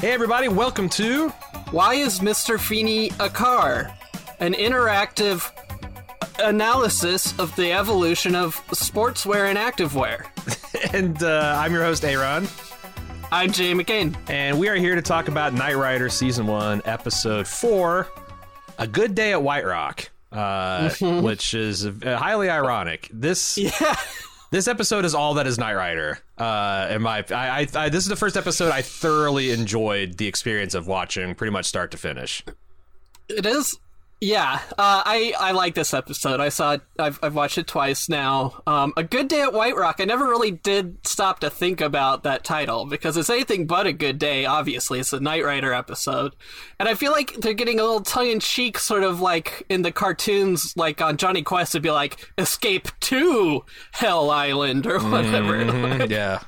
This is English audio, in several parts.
Hey, everybody, welcome to. Why is Mr. Feeney a car? An interactive analysis of the evolution of sportswear and activewear. And uh, I'm your host, Aaron. I'm Jay McCain. And we are here to talk about Knight Rider Season 1, Episode 4 A Good Day at White Rock, uh, which is highly ironic. This. Yeah. This episode is all that is Knight Rider. Uh, in my, I, I, I, this is the first episode I thoroughly enjoyed the experience of watching, pretty much start to finish. It is. Yeah, uh, I I like this episode. I saw it. I've I've watched it twice now. Um, a good day at White Rock. I never really did stop to think about that title because it's anything but a good day. Obviously, it's a Knight Rider episode, and I feel like they're getting a little tongue in cheek, sort of like in the cartoons, like on Jonny Quest, to be like "Escape to Hell Island" or whatever. Mhm, yeah.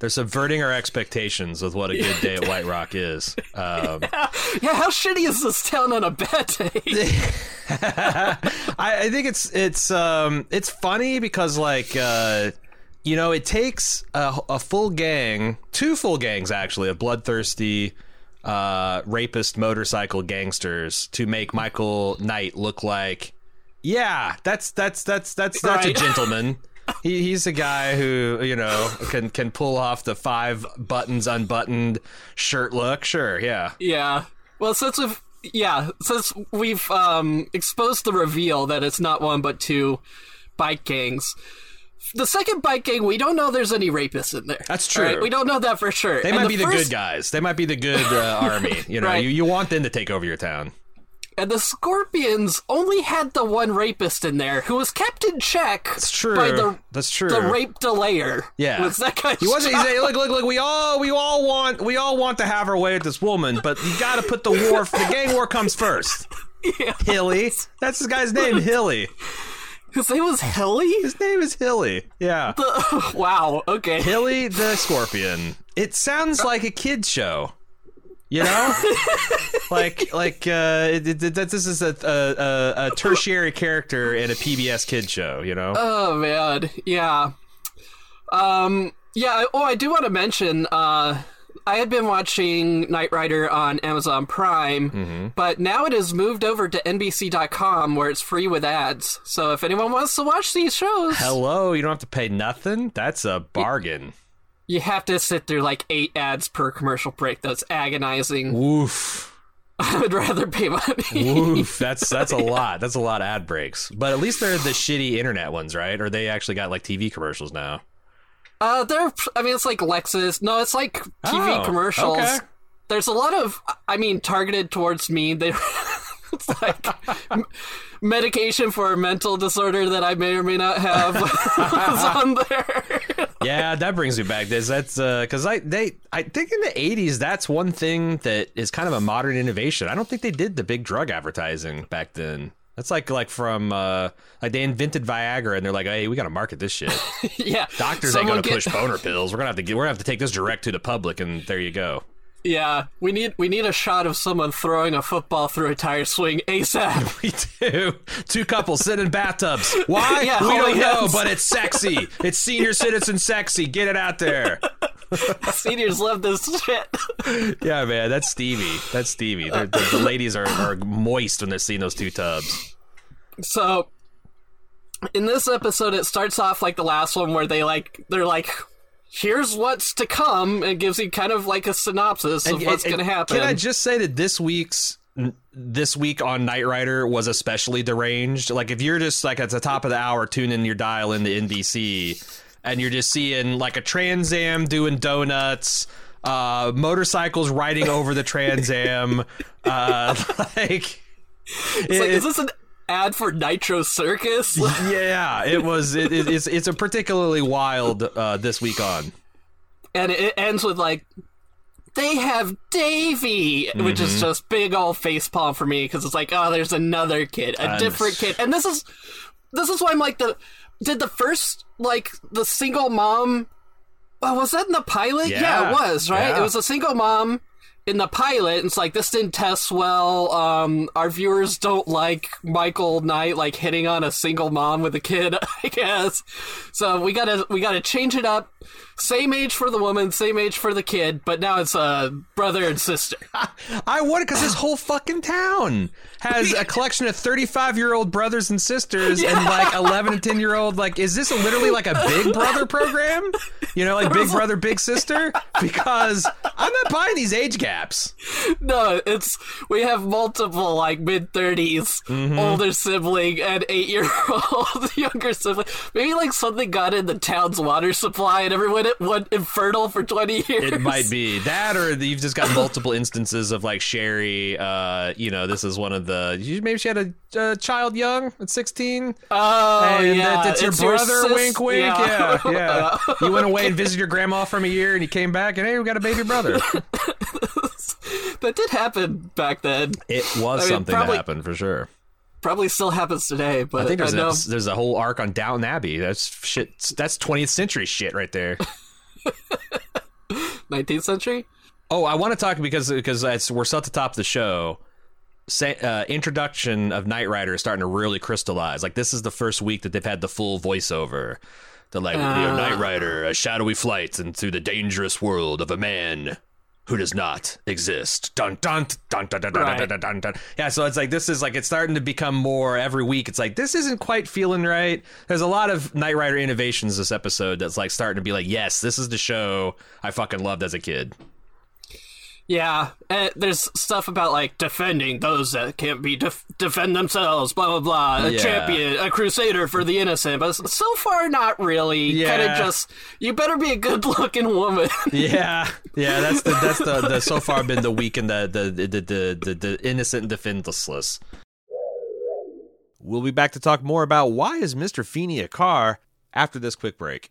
They're subverting our expectations with what a good day at White Rock is. Um, yeah, how shitty is this town on a bad day? I, I think it's it's um it's funny because like uh you know it takes a, a full gang, two full gangs actually, of bloodthirsty uh rapist motorcycle gangsters to make Michael Knight look like yeah, that's that's that's that's that's Right. a gentleman. He, he's a guy who you know can can pull off the five buttons unbuttoned shirt look. Sure, yeah. Yeah. Well, since we've yeah, since we've um, exposed the reveal that it's not one but two bike gangs. The second bike gang, we don't know there's any rapists in there. That's true. We don't know that for sure. They And might be the first- good guys. They might be the good uh, army. You know, Right. you, you want them to take over your town. And the Scorpions only had the one rapist in there who was kept in check That's true. by the That's true. the rape delayer. Yeah, Was that guy? He wasn't. He's look, look, look. We all, we all want, we all want to have our way with this woman, but you got to put the war. The gang war comes first. Yeah. Hilly. That's this guy's name, Hilly. His name was Hilly. His name is Hilly. Yeah, The- wow. Okay. Hilly the Scorpion. It sounds like a kids show. You know, like like uh, it, it, that this is a, a, a, a tertiary character in a PBS kid show. You know. Oh man, yeah. Um, yeah. Oh, I do want to mention. Uh, I had been watching Knight Rider on Amazon Prime, Mm-hmm. but now it has moved over to NBC.com where it's free with ads. So if anyone wants to watch these shows, Hello, you don't have to pay nothing. That's a bargain. You have to sit through like eight ads per commercial break. That's agonizing. Woof. I would rather pay money. Woof. That's that's a lot. That's a lot of ad breaks. But at least they're the shitty internet ones, right? Or they actually got like TV commercials now. Uh, they're. I mean, it's like Lexus. No, it's like TV Oh, commercials. okay. There's a lot of. I mean, targeted towards me. They. it's like medication for a mental disorder that I may or may not have is on there. Yeah, that brings me back. This that's because I they I think in the '80s that's one thing that is kind of a modern innovation. I don't think they did the big drug advertising back then. That's like like from uh like they invented Viagra and they're like, hey, we got to market this shit. yeah, Doctors Someone ain't gonna get- push boner pills. We're gonna have to get, we're gonna have to take this direct to the public, and there you go. Yeah, we need we need a shot of someone throwing a football through a tire swing ASAP. We do. Two couples sit in bathtubs. Why? Yeah, we oh, don't holding know, but it's sexy. It's senior citizen sexy. Get it out there. Seniors love this shit. Yeah, man, that's Stevie. That's Stevie. They're, the, the ladies are, are moist when they're seeing those two tubs. So in this episode it starts off like the last one where they like they're like here's what's to come and gives you kind of like a synopsis of what's going to happen. Can I just say that this week's this week on Knight Rider was especially deranged. Like if you're just like at the top of the hour tuning your dial into NBC and you're just seeing like a Trans Am doing donuts, uh, motorcycles riding over the Trans Am, uh, like It's like, is this an ad for Nitro Circus. yeah, it was. It, it, it's it's a particularly wild uh, this week on. and it ends with like they have Davy, which Mm-hmm. is just big old face palm for me because it's like, oh, there's another kid, a And- different kid, and this is this is why I'm like the did the first like the single mom. Oh, was that in the pilot? Yeah. it was right. Yeah. It was a single mom in the pilot. It's like this didn't test well. Um, our viewers don't like Michael Knight like hitting on a single mom with a kid. I guess. So we gotta we gotta change it up. Same age for the woman, same age for the kid, but now it's uh, brother and sister. I wonder because this whole fucking town has a collection of thirty-five-year-old brothers and sisters, and like eleven and ten-year-old. Like, is this literally like a Big Brother program? You know, like Big Brother, Big Sister? Because I'm not buying these age gaps. No, it's we have multiple like mid 30s Mm-hmm. older sibling and eight year old younger sibling. Maybe like something got in the town's water supply and everyone went infertile for 20 years. It might be that, or you've just got multiple instances of like Sherry. Uh, you know, this is one of the. Maybe she had a, a child young at sixteen. Oh and yeah, that- it's your it's brother. sis- wink, wink. Yeah, Yeah. yeah. you went away and visited your grandma from a year, and you came back, and hey, we got a baby brother. that did happen back then. It was I mean, something probably- that happened for sure. Probably still happens today, but I think there's a, there's a whole arc on Downton Abbey. That's shit. That's 20th century shit right there. 19th century. Oh, I want to talk because because it's, we're still at the top of the show. Say, uh, introduction of Knight Rider is starting to really crystallize. Like this is the first week that they've had the full voiceover. The like, you know, Knight Rider, a shadowy flight into the dangerous world of a man who does not exist. Dun dun dun dun dun dun Right. dun dun dun. dun. Yeah, so it's like this is like it's starting to become more every week. It's like this isn't quite feeling right. There's a lot of Knight Rider innovations this episode that's like starting to be like, yes, this is the show I fucking loved as a kid. Yeah, and there's stuff about like defending those that can't be def- defend themselves. Blah blah blah. A Yeah. champion, a crusader for the innocent. But so far, not really. Kind Yeah. of just you better be a good looking woman. Yeah, yeah, that's the that's the, the so far been the weak and the the the the, the, the innocent and defenseless. We'll be back to talk more about why is Mr. Feeney a car after this quick break.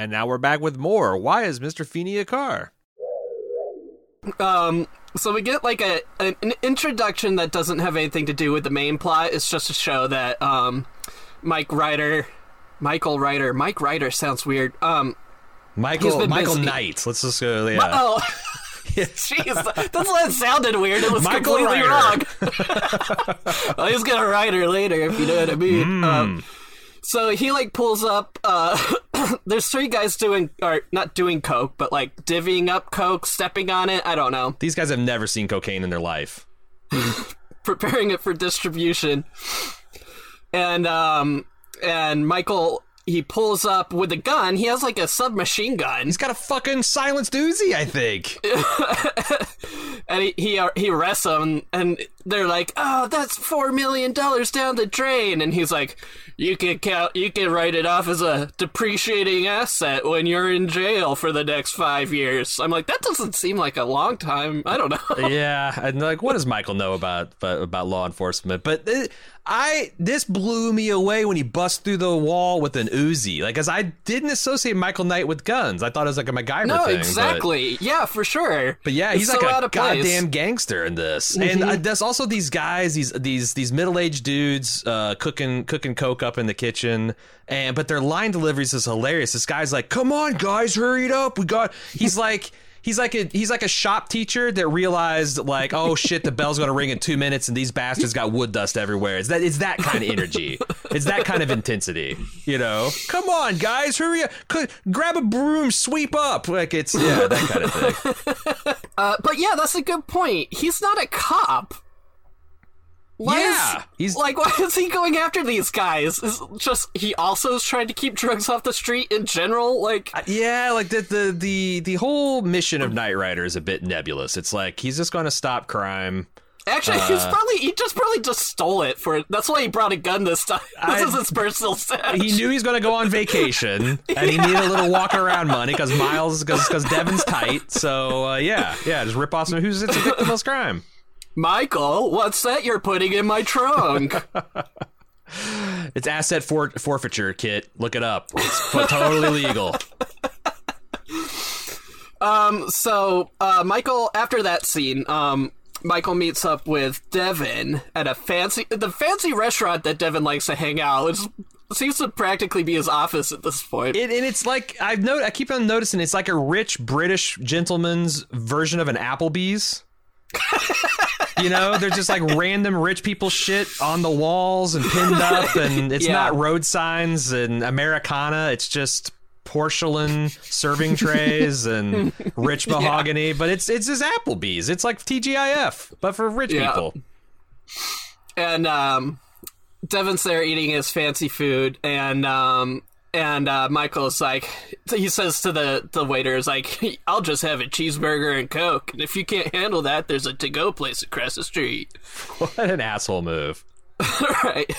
And now we're back with more. Why is Mr. Feeney a car? Um, so we get like a an, an introduction that doesn't have anything to do with the main plot. It's just to show that um, Mike Ryder, Michael Ryder, Mike Ryder sounds weird. Um, Michael Michael busy. Knight. Let's just go. Yeah. oh. Jeez, that's why it sounded weird. It was Michael completely Ryder. wrong. well, he's gonna write her later, if you know what I mean. Hmm. Um, so he like pulls up. Uh, there's three guys doing, or not doing coke, but like divvying up coke, stepping on it. I don't know. These guys have never seen cocaine in their life. preparing it for distribution. And um and Michael he pulls up with a gun. He has like a submachine gun. He's got a fucking silenced Uzi, I think. and he he, he arrests them and they're like, "Oh, that's 4 million dollars down the drain." And he's like, "You can count you can write it off as a depreciating asset when you're in jail for the next 5 years." I'm like, "That doesn't seem like a long time." I don't know. yeah, and like, what does Michael know about about, law enforcement? But it, I this blew me away when he bust through the wall with an Uzi. Like, as I didn't associate Michael Knight with guns. I thought it was like a MacGyver no, thing. but- exactly. Yeah, for sure. But yeah, It's he's so like a of place. Mm-hmm. goddamn gangster in this. And uh, that's also these guys, these these these middle aged dudes uh, cooking cooking coke up in the kitchen, and but their line deliveries is hilarious. This guy's like, "Come on, guys, hurry it up! We got." He's like. He's like a he's like a shop teacher that realized like oh shit the bell's gonna ring in two minutes and these bastards got wood dust everywhere. It's that it's that kind of energy. It's that kind of intensity. You know, come on guys, hurry up! Grab a broom, sweep up. Like it's yeah that kind of thing. Uh, but yeah, that's a good point. He's not a cop. Why Yeah, is, he's- like why is he going after these guys? Is just he also is trying to keep drugs off the street in general. Like Yeah, like the the the the whole mission of Knight Rider is a bit nebulous. It's like he's just going to stop crime. actually, he's probably he just probably just stole it for. That's why he brought a gun this time. This I- is his personal stash. He knew he's going to go on vacation, and he needed a little walk around money because Miles because because Devon's tight. So uh, yeah, yeah, just rip off some who's it's a victimless crime. Michael, what's that you're putting in my trunk? It's asset for- forfeiture, Kit. Look it up. It's totally legal. Um, so uh, Michael, after that scene, um, Michael meets up with Devon at a fancy, the fancy restaurant that Devon likes to hang out. It seems to practically be his office at this point. It, and it's like I've noted. I keep on noticing it's like a rich British gentleman's version of an Applebee's. You know, they're just like random rich people shit on the walls and pinned up, and it's Yeah. not road signs and Americana. It's just porcelain serving trays and rich mahogany. But it's it's just Applebee's. It's like TGIF, but for rich Yeah. people. and um, Devon's there eating his fancy food, and um, and uh, Michael's like, he says to the the waiter, "Is like, I'll just have a cheeseburger and coke, and if you can't handle that, there's a to go place across the street." What an asshole move. right,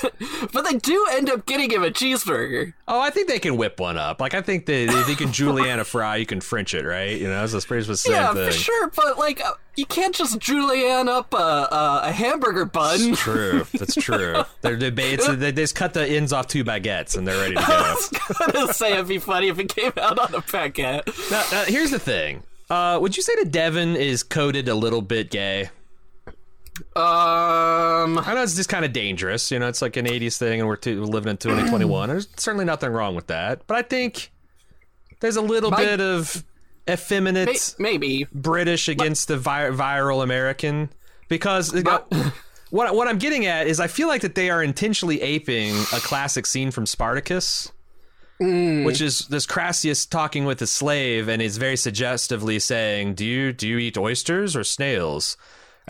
but they do end up getting him a cheeseburger. Oh, I think they can whip one up. Like I think that if you can Juliana fry, you can French it, right? You know, it's pretty much the same yeah, thing. for sure, but like, uh, you can't just julienne up a a, a hamburger bun. That's True, that's true. They're debates. They just cut the ends off two baguettes and they're ready to go. I was gonna say it'd be funny if it came out on a now, now, here's the thing. Uh, would you say that Devon is coded a little bit gay? Um, I know it's just kind of dangerous. You know, it's like an '80s thing, and we're, we're living in 2021. There's certainly nothing wrong with that, but I think there's a little My- bit of effeminate. may- maybe. British against the vi- viral American because what what I'm getting at is I feel like that they are intentionally aping a classic scene from Spartacus. Which is this Crassus talking with a slave, and he's very suggestively saying, "Do you do you eat oysters or snails?"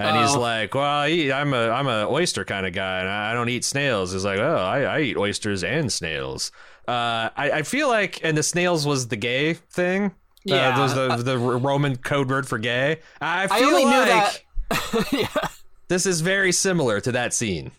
And he's Oh. like, "Well, I eat, I'm a I'm a oyster kind of guy, and I don't eat snails." He's like, "Oh, I, I eat oysters and snails." Uh, I, I feel like, and the snails was the gay thing. Yeah. uh, those the the Roman code word for gay. I feel I only knew like that. yeah. this is very similar to that scene.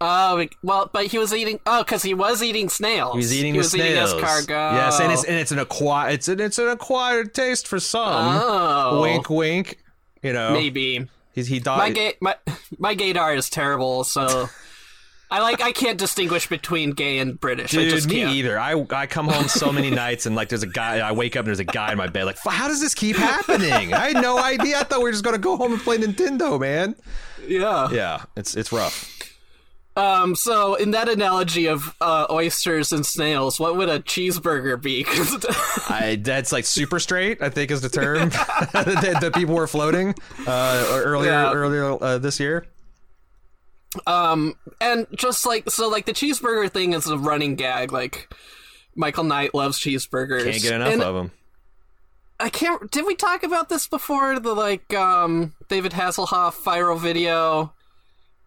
Oh, well, but he was eating. Oh, because he was eating snails. He's eating he the was snails. eating escargot. Yes, and it's and it's an acquired it's an it's an acquired taste for some. Oh. Wink, wink. You know, maybe he's he thought my gay my my gaydar is terrible. So I like I can't distinguish between gay and British. I Dude, just me can't. either. I I come home so many nights and like there's a guy. I wake up and there's a guy in my bed. Like, how does this keep happening? I had no idea. I thought we were just gonna go home and play Nintendo, man. Yeah. Yeah, it's it's rough. Um. So in that analogy of uh, oysters and snails, what would a cheeseburger be? I that's like super straight. I think is the term that, that people were floating uh, earlier Yeah. earlier uh, this year. Um, and just like so, like the cheeseburger thing is a running gag. Like Michael Knight loves cheeseburgers. Can't get enough And of them. I can't. Did we talk about this before? The like um David Hasselhoff viral video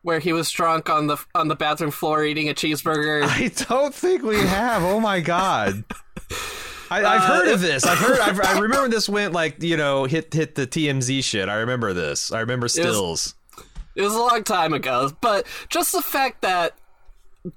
where he was drunk on the on the bathroom floor eating a cheeseburger. I don't think we have. Oh my god. I, I've uh, heard of this. I've heard. I've, I remember this went like you know hit hit the TMZ shit. I remember this. I remember stills. It was a long time ago, but just the fact that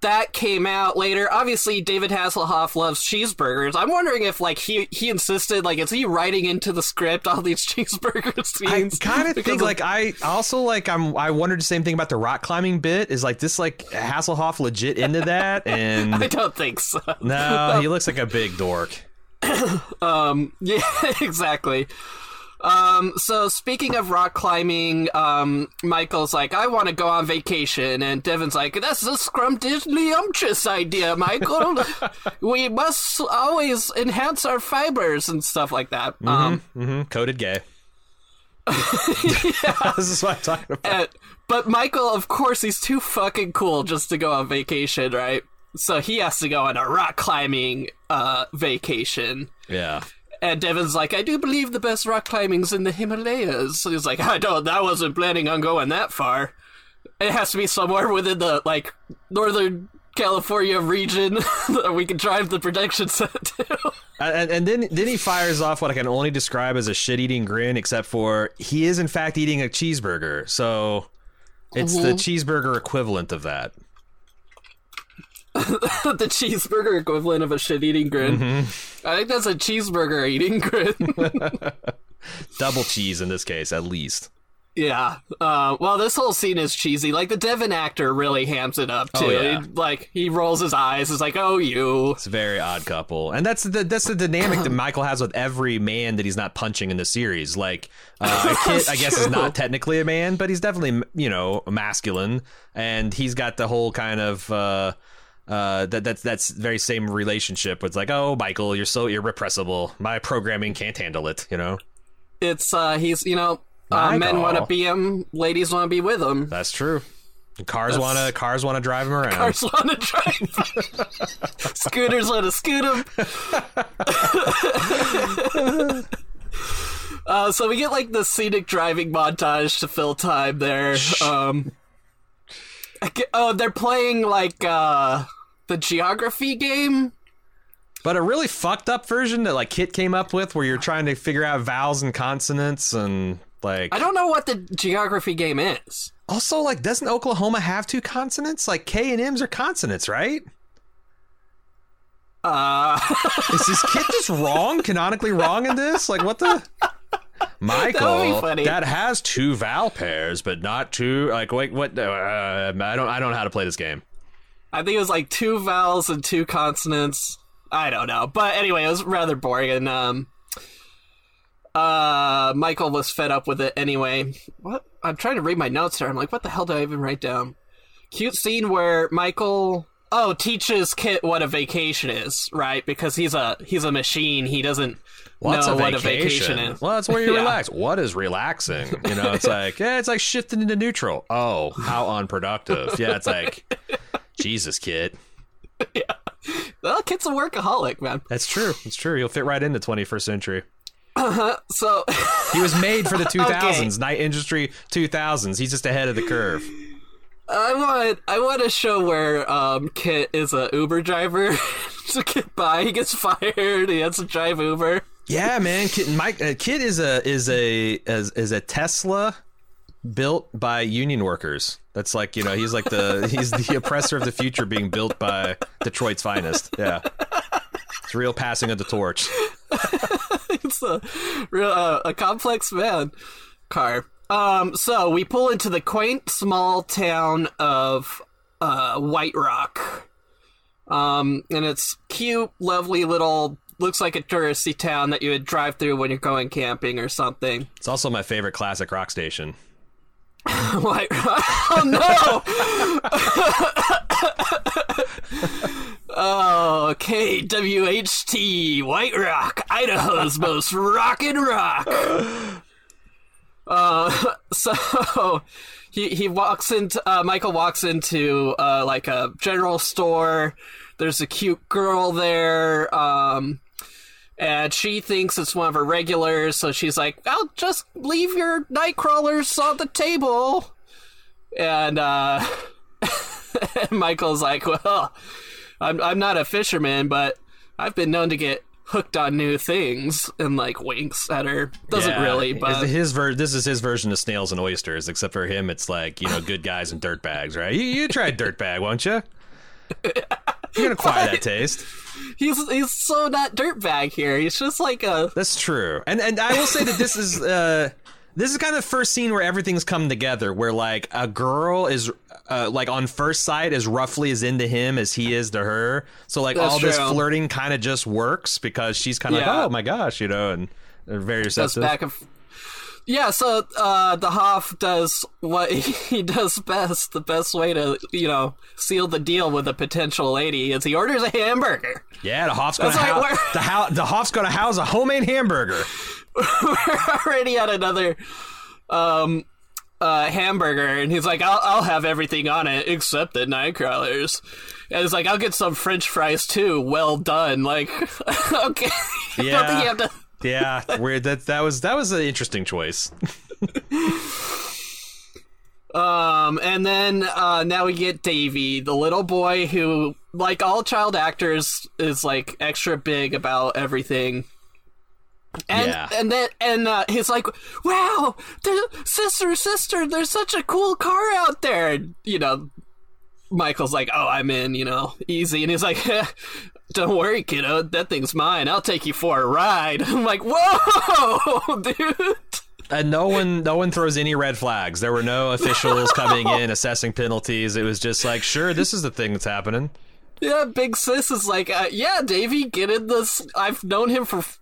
that came out later. Obviously, David Hasselhoff loves cheeseburgers. I'm wondering if like he he insisted like is he writing into the script all these cheeseburger I scenes? kind of think like I also like I'm I wondered the same thing about the rock climbing bit. Is like this like Hasselhoff legit into that? And I don't think so. no, he looks like a big dork. Um, yeah, exactly. Um, so speaking of rock climbing, um, Michael's like, I want to go on vacation, and Devon's like, that's a scrumptious idea, Michael. we must always enhance our fibers and stuff like that. Um, hmm Coded gay. yeah. this is what I'm talking about. and- but Michael, of course, he's too fucking cool just to go on vacation, right? So he has to go on a rock climbing uh, vacation. Yeah. And Devon's like, I do believe the best rock climbing's in the Himalayas. So he's like, I don't, I wasn't planning on going that far. It has to be somewhere within the, like, northern California region that we can drive the production set to. And, and then then he fires off what I can only describe as a shit-eating grin, except for he is in fact eating a cheeseburger. So it's the mm-hmm. cheeseburger equivalent of that. the cheeseburger equivalent of a shit eating grin. I think that's a cheeseburger eating grin. Double cheese in this case, at least. Yeah. Uh, well, this whole scene is cheesy. Like the Devon actor really hams it up too. Oh, yeah. He, like he rolls his eyes. It's like, "Oh, you." It's a very odd couple, and that's the that's the dynamic that Michael has with every man that he's not punching in the series. Like, uh, Kit, I guess, is not technically a man, but he's definitely you know masculine, and he's got the whole kind of. Uh, uh, that that's that's very same relationship. It's like, oh, Michael, you're so irrepressible. My programming can't handle it. You know, It's uh, he's you know, uh, men want to be him, ladies want to be with him. that's true. Cars wanna cars wanna drive him around. Cars want to drive. Scooters want to scoot him. uh, so we get like the scenic driving montage to fill time there. Um, get- oh, they're playing like uh, the geography game. But a really fucked up version that like Kit came up with, where you're trying to figure out vowels and consonants and like. I don't know what the geography game is. Also, like, doesn't Oklahoma have two consonants? Like K and M's are consonants, right? Uh, Is this Kit just wrong, canonically wrong in this? Like, what the? Michael, funny. that has two vowel pairs, but not two. Like, wait, what? Uh, I don't, I don't know how to play this game. I think it was like two vowels and two consonants. I don't know. But anyway, it was rather boring and um uh Michael was fed up with it anyway. What? I'm trying to read my notes here. I'm like, what the hell did I even write down? Cute scene where Michael oh teaches Kit what a vacation is, right? Because he's a he's a machine. He doesn't What's know a what vacation? a vacation is. Well, that's where you Yeah. relax. What is relaxing? You know, it's like, yeah, it's like shifting into neutral. Oh, how unproductive. Yeah, it's like, Jesus, kid. Yeah. Well, Kit's a workaholic, man. That's true. It's true. He'll fit right into 21st century. Uh-huh. So He was made for the 2000s, Knight Industry 2000s. He's just ahead of the curve. I want I want a show where um Kit is a Uber driver to get by. He gets fired. He has to drive Uber. Yeah, man. Kit, Mike, uh, Kid is a is a is, is a Tesla built by union workers. That's like you know he's like the he's the oppressor of the future being built by Detroit's finest. Yeah, it's real passing of the torch. It's a real uh, a complex man car. Um, so we pull into the quaint small town of uh, White Rock. Um, and it's cute, lovely little. Looks like a touristy town that you would drive through when you're going camping or something. It's also my favorite classic rock station. White Rock. Oh no! oh, KWHT White Rock, Idaho's most rockin' rock. Uh, so he he walks into uh, Michael walks into uh, like a general store. There's a cute girl there. Um, and she thinks it's one of her regulars, so she's like, "I'll just leave your night crawlers on the table." And uh, Michael's like, "Well, I'm I'm not a fisherman, but I've been known to get hooked on new things." And like winks at her. Doesn't Yeah. really, but His- ver- this is his version of snails and oysters, except for him, it's like you know good guys and dirt bags right? You, you tried dirtbag, won't you? You're gonna acquire that taste. He's he's so not dirtbag here. He's just like a That's true. And and I will say that this is uh this is kind of the first scene where everything's come together where like a girl is uh, like on first sight is roughly as into him as he is to her. So like That's all this flirting kind of just works because she's kind of Yeah. like, "Oh my gosh," you know, and they're very receptive. back and Yeah, so uh, the Hoff does what he does best. The best way to, you know, seal the deal with a potential lady is he orders a hamburger. Yeah, the Hoff's gonna That's like hou- the, hou- the Hoff's gonna house a homemade hamburger. We're already at another um, uh, hamburger, and he's like, I'll, I'll have everything on it except the nightcrawlers. And he's like, I'll get some French fries too. Well done. Like, okay. I don't think Yeah. you have to. Yeah, weird. That that was that was an interesting choice. Um, and then uh, now we get Davy, the little boy who, like all child actors, is like extra big about everything. And Yeah. and then and uh, he's like, "Wow, sister, sister, there's such a cool car out there." And, you know, Michael's like, "Oh, I'm in," you know, easy, and he's like. Don't worry, kiddo. That thing's mine. I'll take you for a ride. I'm like, whoa, dude. And no one no one throws any red flags. There were no officials coming in assessing penalties. It was just like, sure, this is the thing that's happening. Yeah, Big Sis is like, uh, yeah, Davey, get in this. I've known him for f-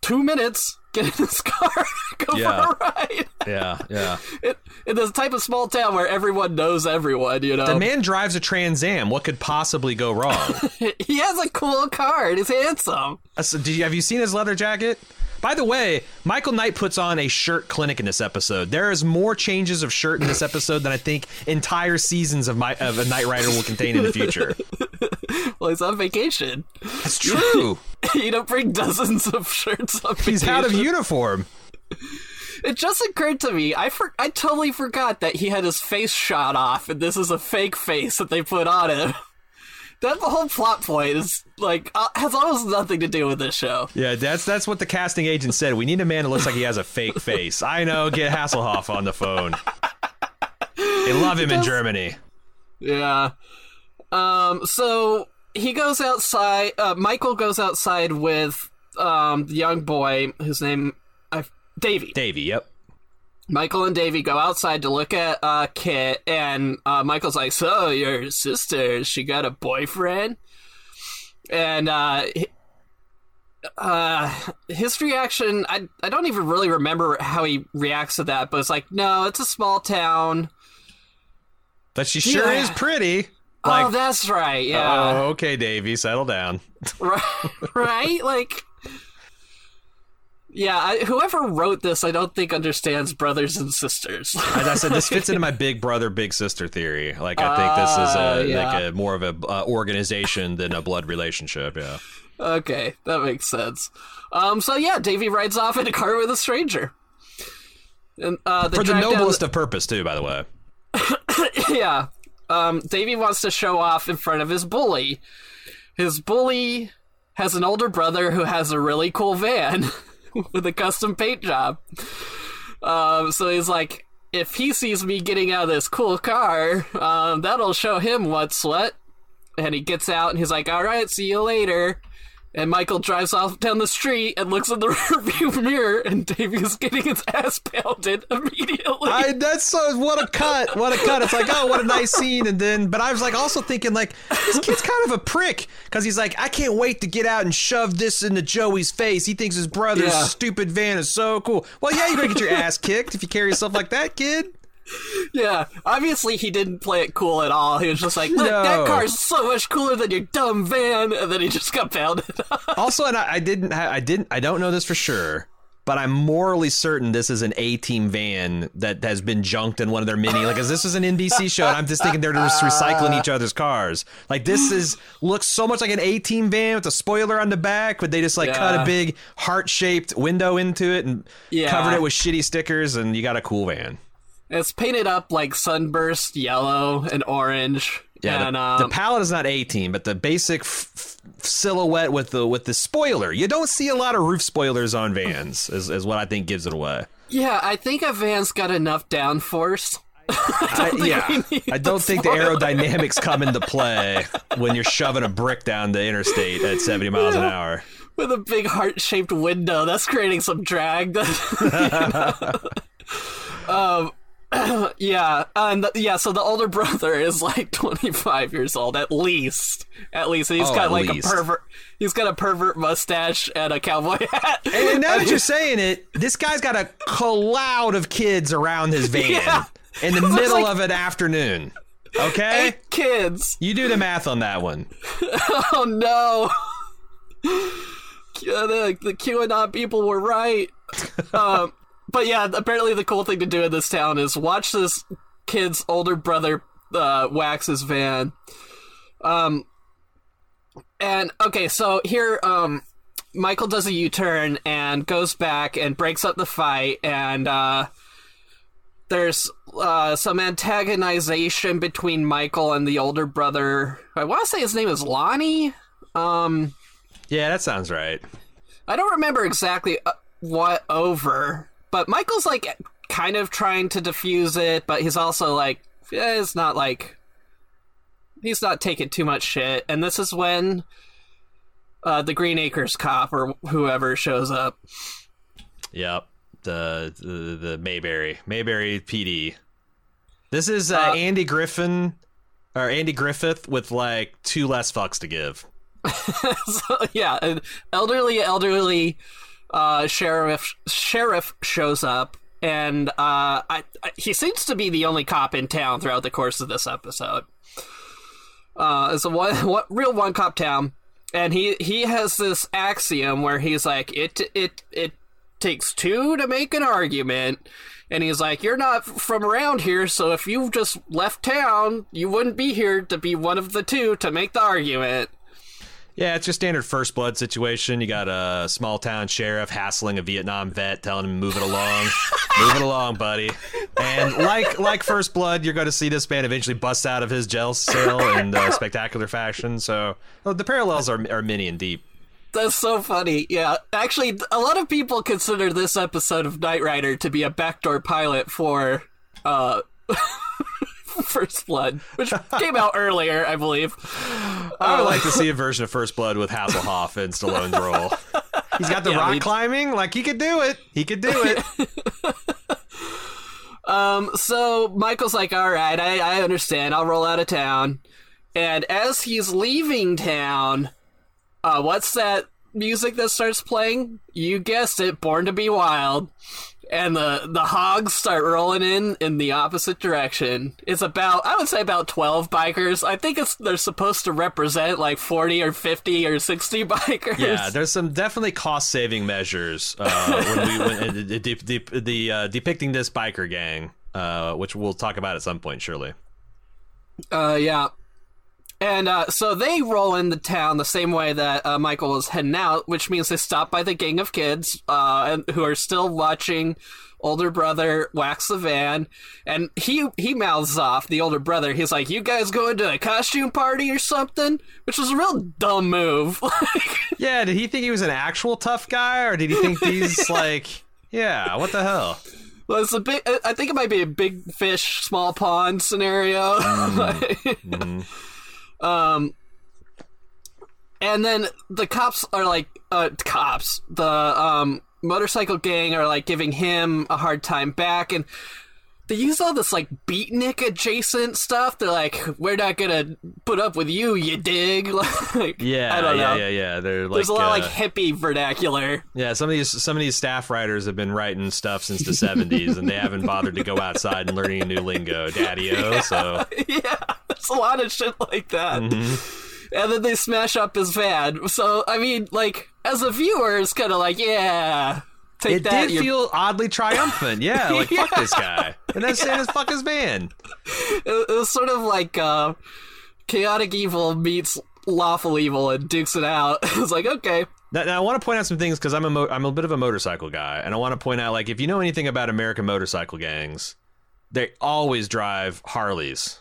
two minutes. Get in this car, go Yeah. for a ride. Yeah, yeah. It, in this type of small town where everyone knows everyone, you know. The man drives a Trans Am. What could possibly go wrong? he has a cool car and he's handsome. Uh, so did you, have you seen his leather jacket? By the way, Michael Knight puts on a shirt clinic in this episode. There is more changes of shirt in this episode than I think entire seasons of my of a Knight Rider will contain in the future. Well, he's on vacation. That's true. you don't bring dozens of shirts on He's out of uniform. It just occurred to me, I for- I totally forgot that he had his face shot off, and this is a fake face that they put on him. That the whole plot point is like uh, has almost nothing to do with this show. Yeah, that's that's what the casting agent said. We need a man that looks like he has a fake face. I know. Get Hasselhoff on the phone. They love him in Germany. Yeah. Um. So he goes outside. Uh, Michael goes outside with um the young boy whose name I Davy. Davey. Yep. Michael and Davy go outside to look at uh, Kit, and uh, Michael's like, "So your sister, she got a boyfriend?" And uh, uh, his reaction, I I don't even really remember how he reacts to that, but it's like, "No, it's a small town." But she sure Yeah. is pretty. oh, that's right. Yeah, oh, okay, Davey, settle down. right, right. Like, yeah. I, whoever wrote this, I don't think understands brothers and sisters. As I said, this fits into my big brother, big sister theory. Like, I think this is Ah, a yeah. like a more of a uh, organization than a blood relationship. Yeah. Okay, that makes sense. Um, so yeah, Davy rides off in a car with a stranger. And uh, For the noblest of purpose, too. By the way. yeah. Um, Davy wants to show off in front of his bully. His bully has an older brother who has a really cool van with a custom paint job. Um, so he's like, if he sees me getting out of this cool car, um, that'll show him what's what. And he gets out and he's like, all right, see you later. And Michael drives off down the street and looks in the rearview mirror, and Davy's getting his ass pounded immediately. I that's so what a cut. What a cut. It's like, oh, what a nice scene. And then but I was like also thinking like this kid's kind of a prick cuz he's like I can't wait to get out and shove this into Joey's face. He thinks his brother's Yeah. stupid van is so cool. Well, yeah, you're going to get your ass kicked if you carry yourself like that, kid. Yeah, obviously he didn't play it cool at all. He was just like, "Look, No. that car's so much cooler than your dumb van," and then he just got pounded. Also, and I, I didn't ha- I didn't I don't know this for sure. But I'm morally certain this is an A-team van that has been junked in one of their mini. Like, 'cause this is an NBC show, and I'm just thinking they're just recycling each other's cars. Like, this is looks so much like an A-team van with a spoiler on the back, but they just like cut a big heart-shaped window into it and Yeah. covered it with shitty stickers, and you got a cool van. It's painted up like sunburst yellow and orange. Yeah, and the, um, the palette is not A-team, but the basic f- f- silhouette with the with the spoiler. You don't see a lot of roof spoilers on vans, is, is what I think gives it away. yeah, I think a van's got enough downforce. I, we yeah, I don't think the aerodynamics come into play when you're shoving a brick down the interstate at 70 miles an hour. with a big heart-shaped window. That's creating some drag. um, Yeah, and the, yeah, so the older brother is like 25 years old at least. At least, and he's Oh, got like least. a pervert. He's got a pervert mustache and a cowboy hat. And now that you're saying it, this guy's got a cloud of kids around his van Yeah. in the middle like- of an afternoon. Okay? Eight kids. You do the math on that one. Oh no. Yeah, the, the QAnon people were right. um, but yeah, apparently the cool thing to do in this town is watch this kid's older brother uh, wax his van. Um, and okay, so here, um, Michael does a U-turn and goes back and breaks up the fight, and uh, there's uh, some antagonization between Michael and the older brother. I want to say his name is Lonnie. Um, Yeah, that sounds right. I don't remember exactly uh, what over, but Michael's like kind of trying to diffuse it, but he's also like, eh, it's not like he's not taking too much shit. And this is when uh, the Green Acres cop or whoever shows up. Yep. The the, the Mayberry. Mayberry PD. This is uh, Uh, Andy Griffin or Andy Griffith with like two less fucks to give. so yeah, elderly, elderly uh, sheriff sheriff shows up, and uh, I, I, he seems to be the only cop in town throughout the course of this episode. Uh, it's a one, what real one cop town, and he he has this axiom where he's like, it it it takes two to make an argument. And he's like, You're not from around here, so if you just left town, you wouldn't be here to be one of the two to make the argument. Yeah, it's your standard first blood situation. You got a small town sheriff hassling a Vietnam vet, telling him move it along, move it along, buddy. And like like first blood, you're going to see this man eventually bust out of his jail cell in uh, spectacular fashion. So oh, the parallels are are many and deep. That's so funny. Yeah, actually, a lot of people consider this episode of Knight Rider to be a backdoor pilot for uh, First Blood, which came out earlier, I believe. I would like to see a version of First Blood with Hasselhoff and Stallone's role. He's got the Yeah, rock we- climbing, like he could do it. He could do it. Um, so Michael's like, "All right, I, I understand. I'll roll out of town." And as he's leaving town, uh, what's that music that starts playing? You guessed it, "Born to Be Wild." And the the hogs start rolling in in the opposite direction. It's about I would say about twelve bikers. I think it's they're supposed to represent like forty or fifty or sixty bikers. Yeah, there's some definitely cost saving measures uh, when we when, uh, the, the, the uh, depicting this biker gang, uh, which we'll talk about at some point, surely. Uh, yeah. And uh, so they roll into town the same way that uh, Michael is heading out, which means they stop by the gang of kids uh, and, who are still watching older brother wax the van. And he he mouths off the older brother. He's like, "You guys going to a costume party or something?" Which was a real dumb move. Yeah, did he think he was an actual tough guy, or did he think he's like, yeah, what the hell? well, it's a big. I think it might be a big fish, small pond scenario. Um, and then the cops are like, uh, cops, the um motorcycle gang are like giving him a hard time back, and they use all this like beatnik adjacent stuff. They're like, we're not gonna put up with you, you dig? like, Yeah, I don't yeah, know. yeah, yeah. They're like, There's a lot of uh, like hippie vernacular. yeah. Some of these some of these staff writers have been writing stuff since the '70s, and they haven't bothered to go outside and learning a new lingo, daddy-o. So yeah, a lot of shit like that. Mm-hmm. And then they smash up his van. So I mean, like as a viewer, it's kind of like, yeah, take it that. did you- feel oddly triumphant. Yeah, like fuck this guy, and then saying his fuck his man. it, it was sort of like uh, chaotic evil meets lawful evil and dukes it out. it's like okay, Now, now I want to point out some things because I'm a mo- I'm a bit of a motorcycle guy, and I want to point out like if you know anything about American motorcycle gangs, they always drive Harleys.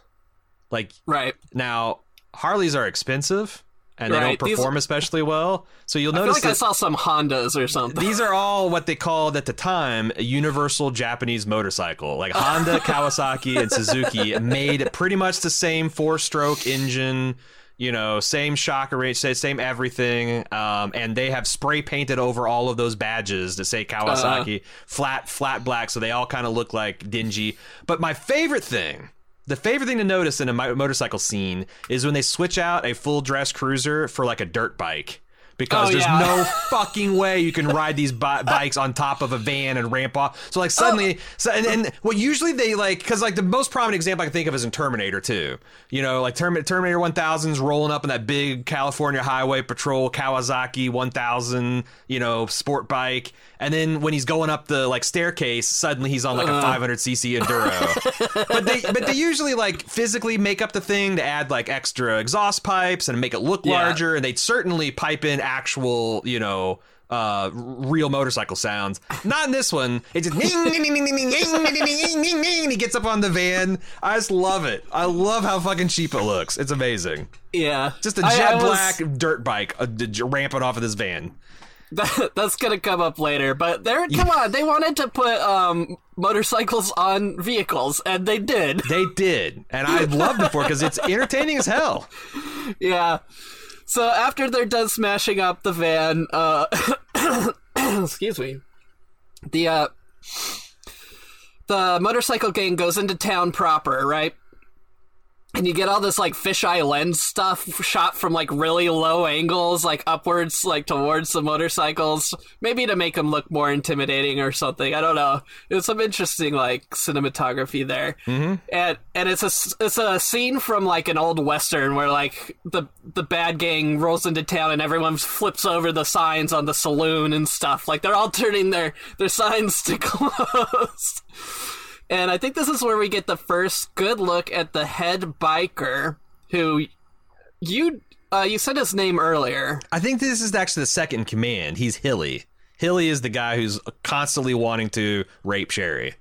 Like right. now, Harleys are expensive, and they Right, don't these- perform especially well. So you'll I notice like I saw some Hondas or something. these are all what they called at the time a universal Japanese motorcycle. Like Honda, Kawasaki, and Suzuki made pretty much the same four-stroke engine. You know, same shock arrange, say- same everything, um, and they have spray painted over all of those badges to say Kawasaki, flat, flat black, so they all kind of look like dingy. But my favorite thing, the favorite thing to notice in a motorcycle scene is when they switch out a full dress cruiser for like a dirt bike. Because Oh, there's yeah. no fucking way you can ride these bi- bikes on top of a van and ramp off. So like oh. suddenly, so and, and well, usually they like because like the most prominent example I can think of is in Terminator 2. You know, like Term- Terminator 1000's rolling up in that big California Highway Patrol Kawasaki 1000, you know, sport bike, and then when he's going up the like staircase, suddenly he's on like a uh. 500cc enduro. but they but they usually like physically make up the thing to add like extra exhaust pipes and make it look Yeah. larger and they'd certainly pipe in actual, you know, uh, real motorcycle sounds. Not in this one. It just he gets up on the van. I just love it. I love how fucking cheap it looks. It's amazing. Yeah, just a jet I, I black was... dirt bike uh, ramping off of this van. That, that's gonna come up later, but there, come on, they wanted to put um, motorcycles on vehicles, and they did. They did, and I love it for because it's entertaining as hell. Yeah, so after they're done smashing up the van, uh, excuse me, the uh, the motorcycle gang goes into town proper, right? And you get all this like fisheye lens stuff shot from like really low angles, like upwards, like towards the motorcycles, maybe to make them look more intimidating or something. I don't know. There's some interesting like cinematography there, mm-hmm. and and it's a it's a scene from like an old western where like the the bad gang rolls into town and everyone flips over the signs on the saloon and stuff. Like they're all turning their their signs to close. And I think this is where we get the first good look at the head biker who you uh, you said his name earlier. I think this is actually the second command. He's Hilly. Hilly is the guy who's constantly wanting to rape Sherry.